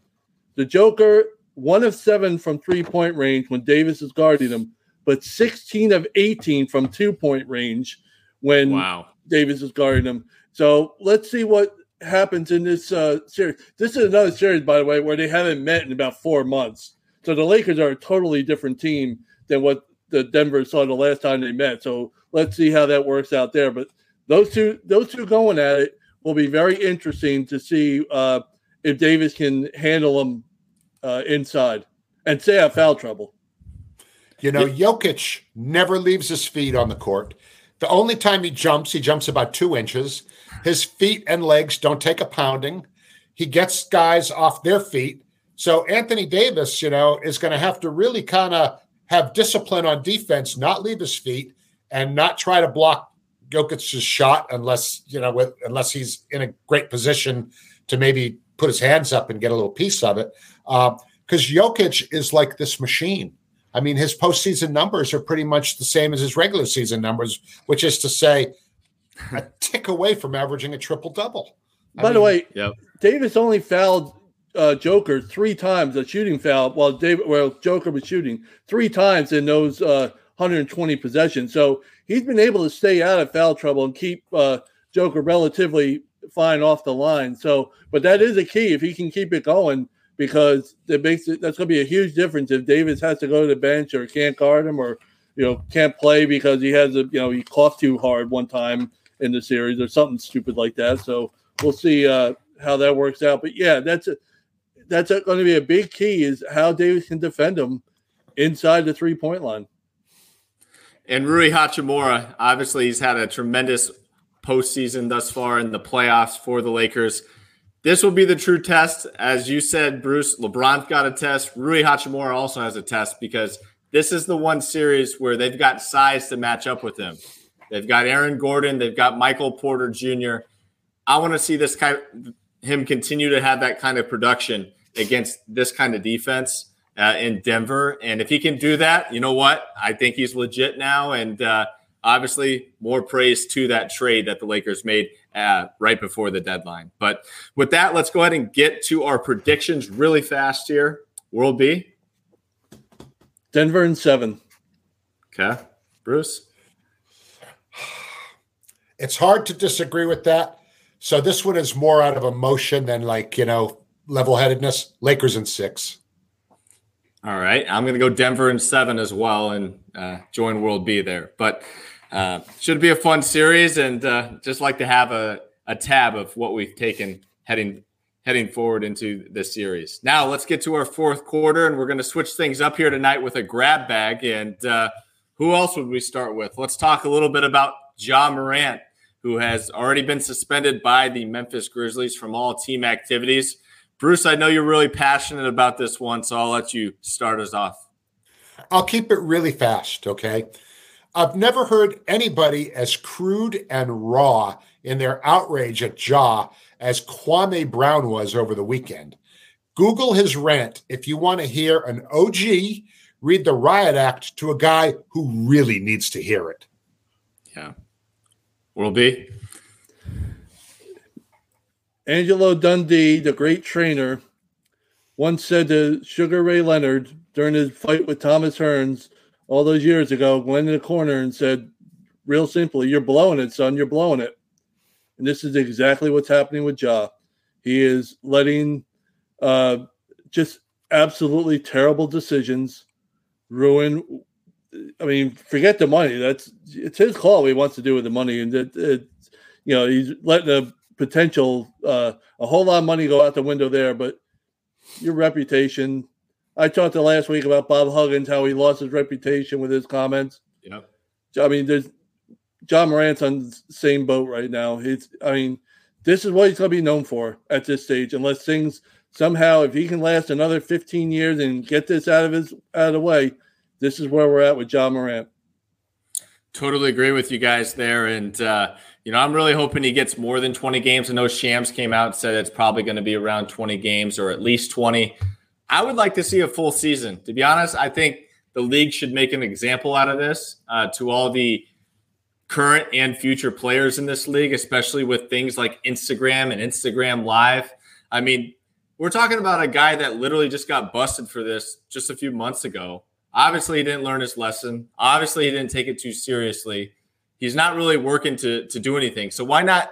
The Joker, one of seven from three point range when Davis is guarding him, but 16 of 18 from two point range when wow. Davis is guarding him. So let's see what happens in this uh, series. This is another series, by the way, where they haven't met in about four months. So the Lakers are a totally different team than what the Denver saw the last time they met. So let's see how that works out there. But those two, those two going at it will be very interesting to see uh, if Davis can handle them uh, inside and stay out foul trouble. You know, Jokic never leaves his feet on the court. The only time he jumps, he jumps about two inches. His feet and legs don't take a pounding. He gets guys off their feet. So Anthony Davis, you know, is going to have to really kind of have discipline on defense, not leave his feet, and not try to block Jokic's shot unless you know with, unless he's in a great position to maybe put his hands up and get a little piece of it. Because uh, Jokic is like this machine. I mean, his postseason numbers are pretty much the same as his regular season numbers, which is to say, a tick away from averaging a triple double. By mean, the way, yep. Davis only fouled uh, Joker three times, a shooting foul, while David, well, Joker was shooting three times in those uh, 120 possessions. So he's been able to stay out of foul trouble and keep uh, Joker relatively fine off the line. So, but that is a key if he can keep it going because that makes it that's going to be a huge difference if Davis has to go to the bench or can't guard him or you know can't play because he has a you know he coughed too hard one time in the series or something stupid like that. So we'll see uh, how that works out. But yeah, that's a, that's going to be a big key is how Davis can defend him inside the three point line. And Rui Hachimura, obviously, he's had a tremendous postseason thus far in the playoffs for the Lakers. This will be the true test. As you said, Bruce, LeBron's got a test. Rui Hachimura also has a test because this is the one series where they've got size to match up with him. They've got Aaron Gordon, they've got Michael Porter Jr. I want to see this kind of, him continue to have that kind of production against this kind of defense uh, in Denver. And if he can do that, you know what? I think he's legit now. And uh, obviously, more praise to that trade that the Lakers made uh, right before the deadline. But with that, let's go ahead and get to our predictions really fast here. World B. Denver and seven. Okay. Bruce. It's hard to disagree with that. So this one is more out of emotion than like, you know, level headedness. Lakers in six. All right. I'm going to go Denver in seven as well and uh, join World B there. But uh, should be a fun series and uh, just like to have a, a tab of what we've taken heading heading forward into this series. Now let's get to our fourth quarter and we're going to switch things up here tonight with a grab bag. And uh, who else would we start with? Let's talk a little bit about Ja Morant, who has already been suspended by the Memphis Grizzlies from all team activities. Bruce, I know you're really passionate about this one, so I'll let you start us off. I'll keep it really fast, okay? I've never heard anybody as crude and raw in their outrage at Ja as Kwame Brown was over the weekend. Google his rant if you want to hear an OG read the riot act to a guy who really needs to hear it. Yeah. World B. Angelo Dundee, the great trainer, once said to Sugar Ray Leonard during his fight with Thomas Hearns all those years ago, went in the corner and said, real simply, you're blowing it, son, you're blowing it. And this is exactly what's happening with Ja. He is letting uh, just absolutely terrible decisions ruin. I mean, forget the money. That's it's his call. He wants to do with the money, and that it, you know he's letting a potential uh, a whole lot of money go out the window there. But your reputation. I talked to last week about Bob Huggins, how he lost his reputation with his comments. Yep. I mean, there's Ja Morant's on the same boat right now. He's, I mean, this is what he's going to be known for at this stage, unless things somehow, if he can last another 15 years and get this out of his out of the way, this is where we're at with Ja Morant. Totally agree with you guys there, and uh, you know, I'm really hoping he gets more than 20 games. I know Shams came out and said it's probably going to be around 20 games or at least 20. I would like to see a full season. To be honest, I think the league should make an example out of this uh, to all the current and future players in this league, especially with things like Instagram and Instagram Live. I mean, we're talking about a guy that literally just got busted for this just a few months ago. Obviously, he didn't learn his lesson. Obviously, he didn't take it too seriously. He's not really working to to do anything. So why not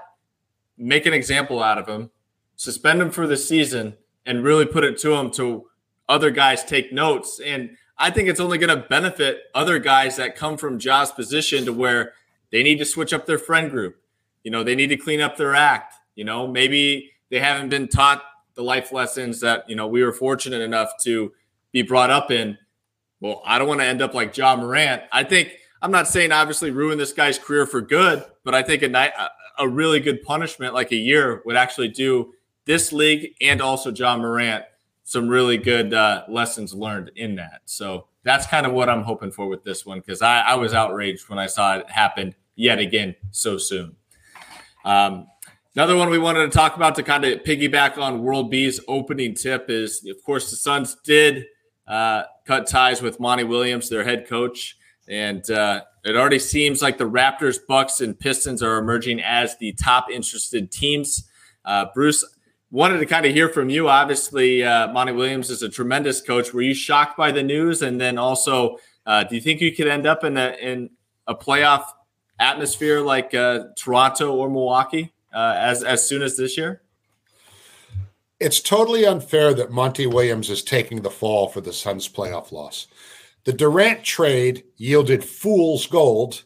make an example out of him, suspend him for the season, and really put it to him to other guys take notes. And I think it's only going to benefit other guys that come from Ja's position to where they need to switch up their friend group. You know, they need to clean up their act. You know, maybe they haven't been taught the life lessons that, you know, we were fortunate enough to be brought up in. Well, I don't want to end up like Ja Morant. I think I'm not saying obviously ruin this guy's career for good, but I think a night a really good punishment like a year would actually do this league and also Ja Morant some really good uh, lessons learned in that. So that's kind of what I'm hoping for with this one because I, I, was outraged when I saw it happen yet again so soon. Um, another one we wanted to talk about to kind of piggyback on World B's opening tip is, of course, the Suns did uh, cut ties with Monty Williams, their head coach, and uh, it already seems like the Raptors, Bucks, and Pistons are emerging as the top interested teams. Uh, Bruce, wanted to kind of hear from you. Obviously, uh, Monty Williams is a tremendous coach. Were you shocked by the news? And then also, uh, do you think you could end up in a in a playoff atmosphere like uh, Toronto or Milwaukee uh, as as soon as this year? It's totally unfair that Monty Williams is taking the fall for the Suns' playoff loss. The Durant trade yielded fool's gold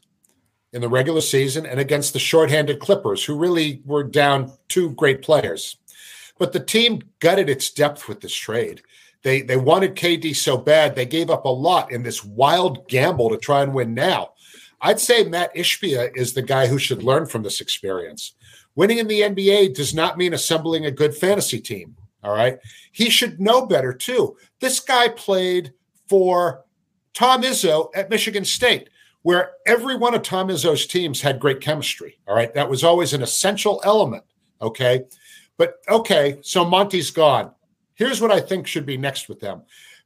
in the regular season and against the shorthanded Clippers, who really were down two great players. But the team gutted its depth with this trade. They they wanted KD so bad they gave up a lot in this wild gamble to try and win now. I'd say Mat Ishbia is the guy who should learn from this experience. Winning in the NBA does not mean assembling a good fantasy team. All right. He should know better too. This guy played for Tom Izzo at Michigan State, where every one of Tom Izzo's teams had great chemistry. All right. That was always an essential element. Okay. But okay, so Monty's gone. Here's what I think should be next with them.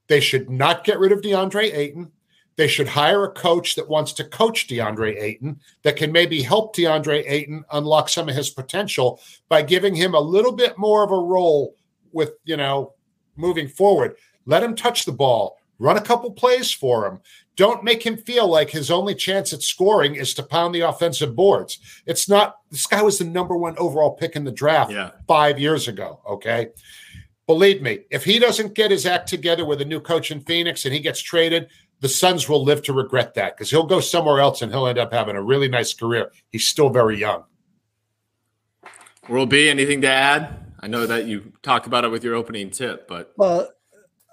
They should not get rid of DeAndre Ayton. They should hire a coach that wants to coach DeAndre Ayton that can maybe help DeAndre Ayton unlock some of his potential by giving him a little bit more of a role with, you know, moving forward. Let him touch the ball, run a couple plays for him. Don't make him feel like his only chance at scoring is to pound the offensive boards. It's not, this guy was the number one overall pick in the draft yeah. five years ago. Okay. Believe me, if he doesn't get his act together with a new coach in Phoenix and he gets traded, the Suns will live to regret that because he'll go somewhere else and he'll end up having a really nice career. He's still very young. World B anything to add? I know that you talked about it with your opening tip, but well,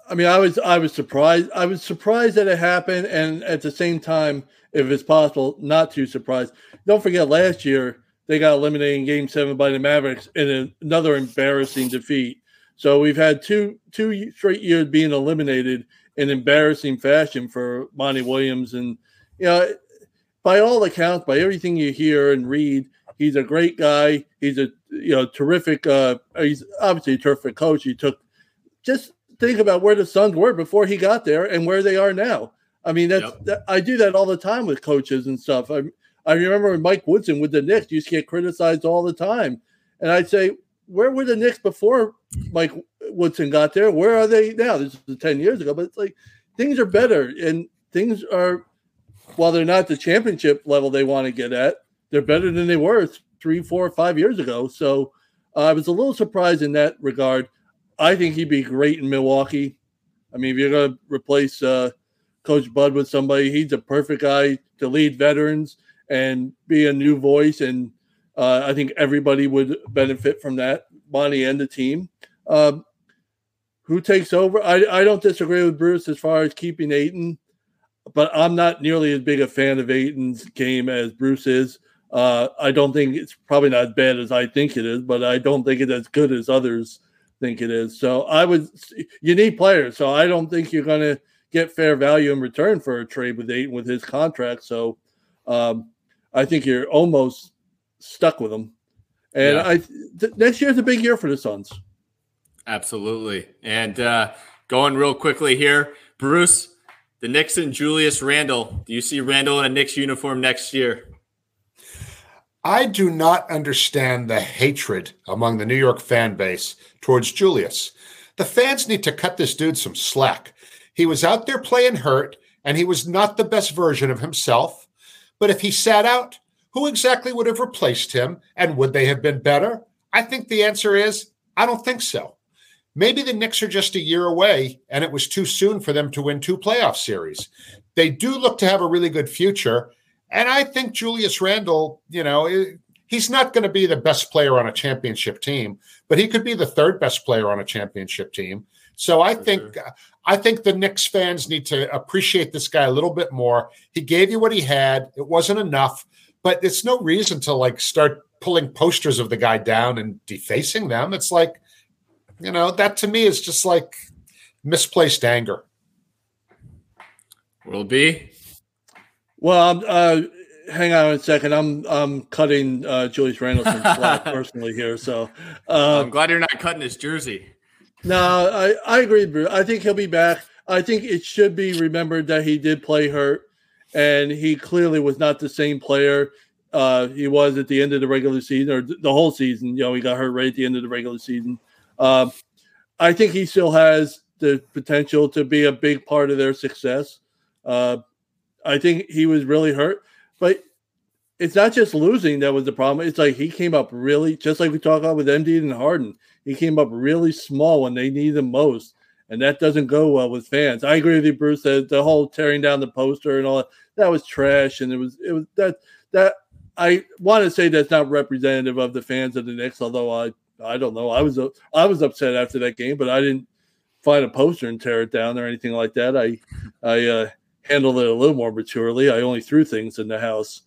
I mean, I was I was surprised. I was surprised that it happened, and at the same time, if it's possible, not too surprised. Don't forget, last year they got eliminated in Game Seven by the Mavericks in another embarrassing defeat. So we've had two two straight years being eliminated in embarrassing fashion for Monty Williams, and you know, by all accounts, by everything you hear and read, he's a great guy. He's a you know terrific. Uh, he's obviously a terrific coach. He took just think about where the Suns were before he got there and where they are now. I mean, that's yep. that, I do that all the time with coaches and stuff. I I remember Mike Woodson with the Knicks used to get criticized all the time, and I'd say, where were the Knicks before Mike Woodson got there. Where are they now? This is 10 years ago, but it's like things are better and things are, while they're not the championship level they want to get at, they're better than they were three, four, five years ago. So uh, I was a little surprised in that regard. I think he'd be great in Milwaukee. I mean, if you're going to replace uh, Coach Bud with somebody, he's a perfect guy to lead veterans and be a new voice. And uh, I think everybody would benefit from that, Monty and the team. Um, who takes over? I, I don't disagree with Bruce as far as keeping Ayton, but I'm not nearly as big a fan of Ayton's game as Bruce is. Uh, I don't think it's probably not as bad as I think it is, but I don't think it's as good as others think it is. So I would, you need players. So I don't think you're going to get fair value in return for a trade with Ayton with his contract. So um, I think you're almost stuck with him. And yeah. I th- next year's a big year for the Suns. Absolutely. And uh, going real quickly here, Bruce, the Knicks and Julius Randle. Do you see Randle in a Knicks uniform next year? I do not understand the hatred among the New York fan base towards Julius. The fans need to cut this dude some slack. He was out there playing hurt, and he was not the best version of himself. But if he sat out, who exactly would have replaced him, and would they have been better? I think the answer is I don't think so. Maybe the Knicks are just a year away, and it was too soon for them to win two playoff series. They do look to have a really good future, and I think Julius Randle, you know, he's not going to be the best player on a championship team, but he could be the third best player on a championship team. So I For think sure. Uh, I think the Knicks fans need to appreciate this guy a little bit more. He gave you what he had. It wasn't enough, but it's no reason to like start pulling posters of the guy down and defacing them. It's like, you know, that to me is just like misplaced anger. World B. Well, uh, hang on a second. I'm I'm cutting uh, Julius Randle some slack personally here. So uh, I'm glad you're not cutting his jersey. No, I, I agree, Bruce. I think he'll be back. I think it should be remembered that he did play hurt, and he clearly was not the same player uh, he was at the end of the regular season or the whole season. You know, he got hurt right at the end of the regular season. Uh, I think he still has the potential to be a big part of their success. Uh, I think he was really hurt, but it's not just losing that was the problem. It's like he came up really, just like we talked about with Embiid and Harden. He came up really small when they need him most, and that doesn't go well with fans. I agree with you, Bruce. That the whole tearing down the poster and all that, that was trash, and it was it was that that I want to say that's not representative of the fans of the Knicks. Although I I don't know, I was I was upset after that game, but I didn't find a poster and tear it down or anything like that. I I uh, handled it a little more maturely. I only threw things in the house.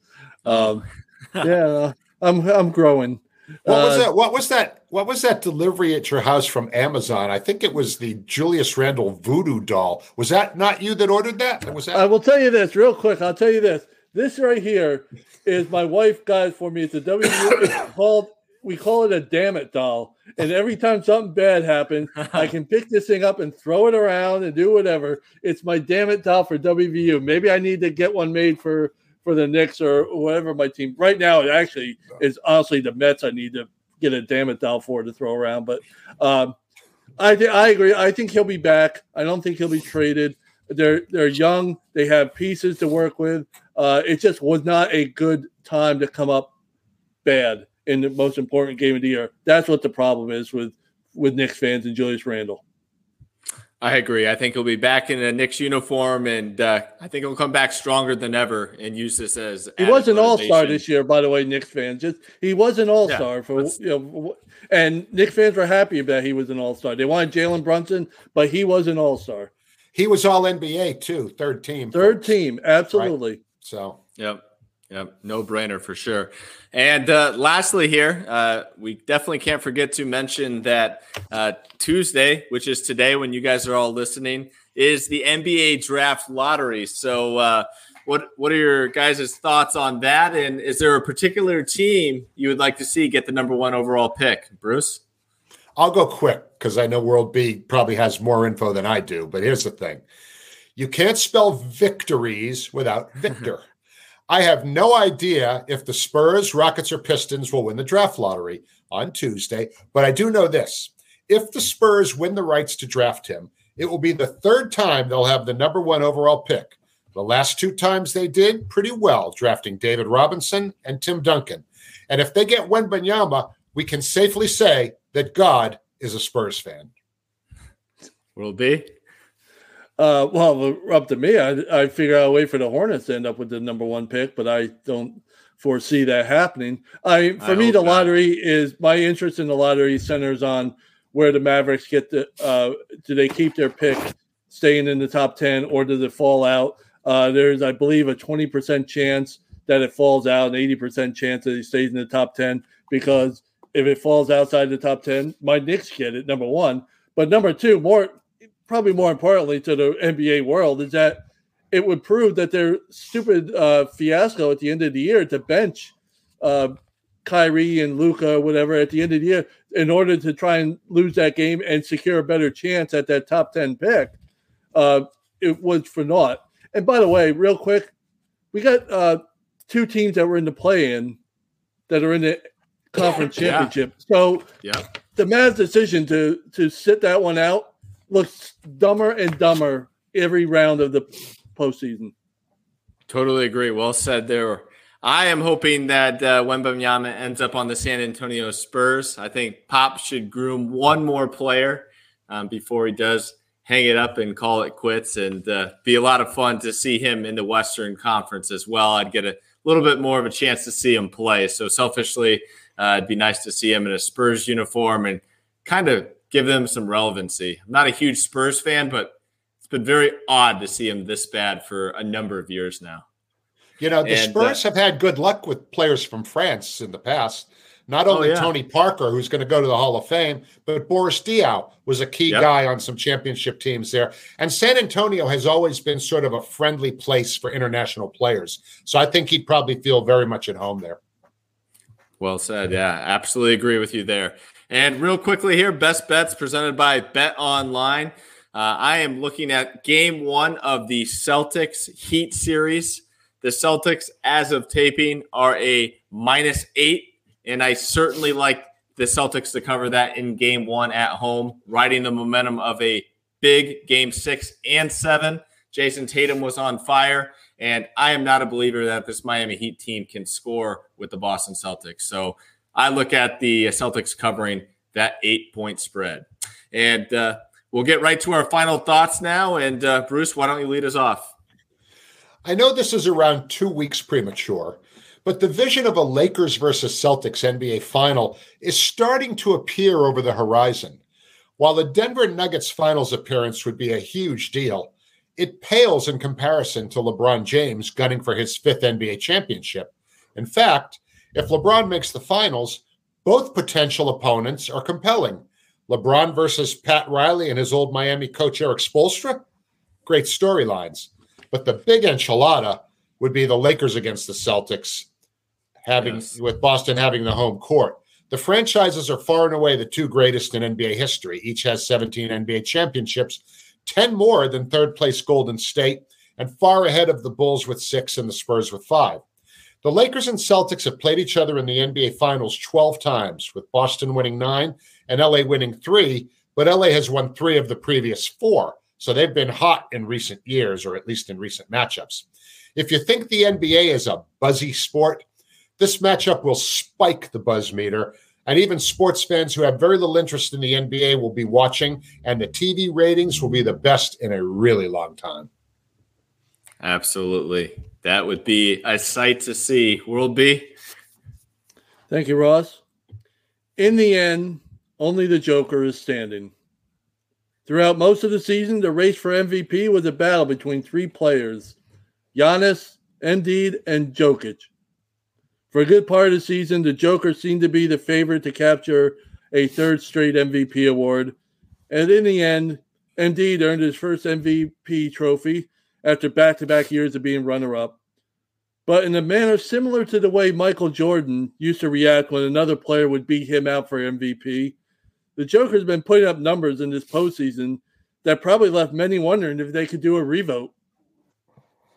Um, yeah, I'm I'm growing. What was uh, that? What was that? What was that delivery at your house from Amazon? I think it was the Julius Randle voodoo doll. Was that not you that ordered that? Was that? I will tell you this real quick. I'll tell you this. This right here is my wife got it for me. It's a W. It's called. We call it a damn it doll. And every time something bad happens, I can pick this thing up and throw it around and do whatever. It's my damn it doll for WVU. Maybe I need to get one made for for the Knicks or whatever my team. Right now, it actually is honestly the Mets. I need to get a damn it doll for to throw around. But um, I th- I agree. I think he'll be back. I don't think he'll be traded. They're they're young. They have pieces to work with. Uh, it just was not a good time to come up bad in the most important game of the year. That's what the problem is with with Knicks fans and Julius Randle. I agree. I think he'll be back in a Knicks uniform, and uh, I think he'll come back stronger than ever and use this as. He was an all star this year, by the way, Knicks fans. Just he was an all star yeah, for you know, and Knicks fans were happy that he was an all star. They wanted Jalen Brunson, but he was an all star. He was all NBA too, third team. Third folks. team, absolutely. Right? So, yep. Yep, no brainer for sure. And uh, lastly, here, uh, we definitely can't forget to mention that uh, Tuesday, which is today when you guys are all listening, is the NBA draft lottery. So, uh, what what are your guys' thoughts on that? And is there a particular team you would like to see get the number one overall pick, Bruce? I'll go quick because I know World B probably has more info than I do. But here's the thing: you can't spell victories without Victor. I have no idea if the Spurs, Rockets, or Pistons will win the draft lottery on Tuesday, but I do know this. if the Spurs win the rights to draft him, it will be the third time they'll have the number one overall pick. The last two times they did pretty well, drafting David Robinson and Tim Duncan. And if they get Wembanyama, we can safely say that God is a Spurs fan. World B. Uh, well, up to me, I, I figure I'll wait for the Hornets to end up with the number one pick, but I don't foresee that happening. I for I me, the lottery not. is my interest in the lottery centers on where the Mavericks get the. Uh, do they keep their pick, staying in the top ten, or does it fall out? Uh, there's, I believe, a twenty percent chance that it falls out, an eighty percent chance that it stays in the top ten. Because if it falls outside the top ten, my Knicks get it. Number one, but number two, more probably more importantly to the NBA world is that it would prove that their stupid uh, fiasco at the end of the year to bench uh, Kyrie and Luka, whatever, at the end of the year in order to try and lose that game and secure a better chance at that top 10 pick, uh, it was for naught. And by the way, real quick, we got uh, two teams that were in the play in that are in the conference championship. yeah. So yeah. the Mavs decision to to sit that one out looks dumber and dumber every round of the postseason. Totally agree. Well said there. I am hoping that uh, Wembanyama ends up on the San Antonio Spurs. I think Pop should groom one more player um, before he does hang it up and call it quits. And uh, be a lot of fun to see him in the Western Conference as well. I'd get a little bit more of a chance to see him play. So selfishly, uh, it'd be nice to see him in a Spurs uniform and kind of give them some relevancy. I'm not a huge Spurs fan, but it's been very odd to see him this bad for a number of years now. You know, the and, uh, Spurs uh, have had good luck with players from France in the past. Not oh, only oh, yeah. Tony Parker, who's going to go to the Hall of Fame, but Boris Diaw was a key yep. guy on some championship teams there. And San Antonio has always been sort of a friendly place for international players. So I think he'd probably feel very much at home there. Well said. Yeah, absolutely agree with you there. And real quickly here, best bets presented by Bet Online. Uh, I am looking at game one of the Celtics Heat series. The Celtics, as of taping, are a minus eight, and I certainly like the Celtics to cover that in game one at home, riding the momentum of a big game six and seven. Jayson Tatum was on fire, and I am not a believer that this Miami Heat team can score with the Boston Celtics. So I look at the Celtics covering that eight point spread. And uh, we'll get right to our final thoughts now. And uh, Bruce, why don't you lead us off? I know this is around two weeks premature, but the vision of a Lakers versus Celtics NBA final is starting to appear over the horizon. While the Denver Nuggets finals appearance would be a huge deal, it pales in comparison to LeBron James gunning for his fifth NBA championship. In fact, if LeBron makes the finals, both potential opponents are compelling. LeBron versus Pat Riley and his old Miami coach Erik Spoelstra, great storylines. But the big enchilada would be the Lakers against the Celtics, having yes. with Boston having the home court. The franchises are far and away the two greatest in NBA history. Each has 17 NBA championships, 10 more than third place Golden State, and far ahead of the Bulls with six and the Spurs with five. The Lakers and Celtics have played each other in the NBA Finals 12 times, with Boston winning nine and LA winning three, but LA has won three of the previous four. So they've been hot in recent years, or at least in recent matchups. If you think the NBA is a buzzy sport, this matchup will spike the buzz meter. And even sports fans who have very little interest in the NBA will be watching, and the TV ratings will be the best in a really long time. Absolutely. That would be a sight to see. World B. Thank you, Ross. In the end, only the Joker is standing. Throughout most of the season, the race for MVP was a battle between three players Giannis, Embiid, and Jokic. For a good part of the season, the Joker seemed to be the favorite to capture a third straight MVP award. And in the end, Embiid earned his first MVP trophy after back to back years of being runner up. But in a manner similar to the way Michael Jordan used to react when another player would beat him out for MVP, the Joker's been putting up numbers in this postseason that probably left many wondering if they could do a revote.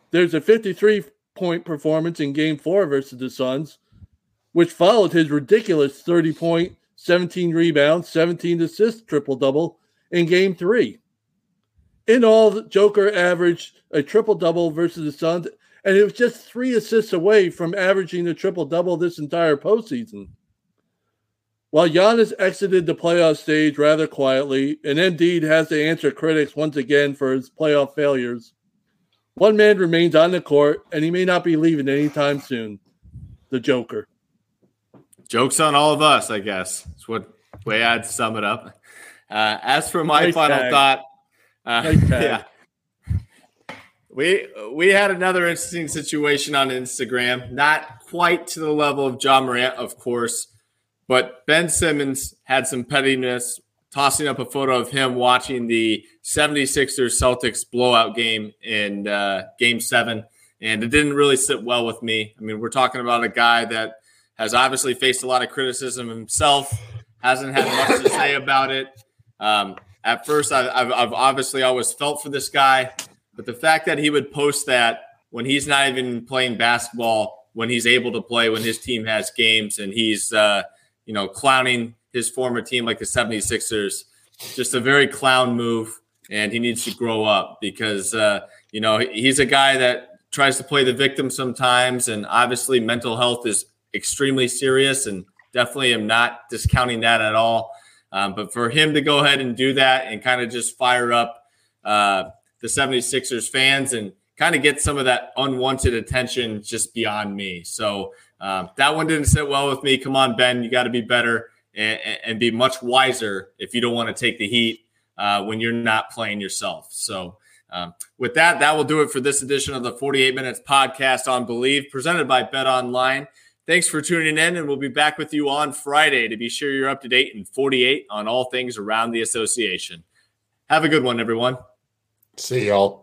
There's a 53 point performance in game four versus the Suns, which followed his ridiculous 30 point, 17 rebounds, 17 assists, triple double in game three. In all, Joker averaged a triple double versus the Suns, and it was just three assists away from averaging a triple double this entire postseason. While Giannis exited the playoff stage rather quietly, and indeed has to answer critics once again for his playoff failures, one man remains on the court, and he may not be leaving anytime soon the Joker. Joke's on all of us, I guess. That's what way I'd sum it up. Uh, as for my nice final tag. thought, uh, nice yeah, we we had another interesting situation on Instagram. Not quite to the level of Ja Morant, of course, but Ben Simmons had some pettiness tossing up a photo of him watching the 76ers Celtics blowout game in uh, game seven. And it didn't really sit well with me. I mean, we're talking about a guy that has obviously faced a lot of criticism himself, hasn't had much to say about it. Um, at first, I, I've obviously always felt for this guy, but the fact that he would post that when he's not even playing basketball, when he's able to play, when his team has games, and he's, uh, you know, clowning his former team like the 76ers. Just a very clown move, and he needs to grow up because, uh, you know, he's a guy that tries to play the victim sometimes. And obviously, mental health is extremely serious, and definitely am not discounting that at all. Um, but for him to go ahead and do that and kind of just fire up uh, the 76ers fans and kind of get some of that unwanted attention just beyond me. So um, that one didn't sit well with me. Come on, Ben, you got to be better and, and, be much wiser if you don't want to take the heat uh, when you're not playing yourself. So, um, with that, that will do it for this edition of the 48 Minutes Podcast on Bleav, presented by Bet Online. Thanks for tuning in, and we'll be back with you on Friday to be sure you're up to date in 48 on all things around the association. Have a good one, everyone. See y'all.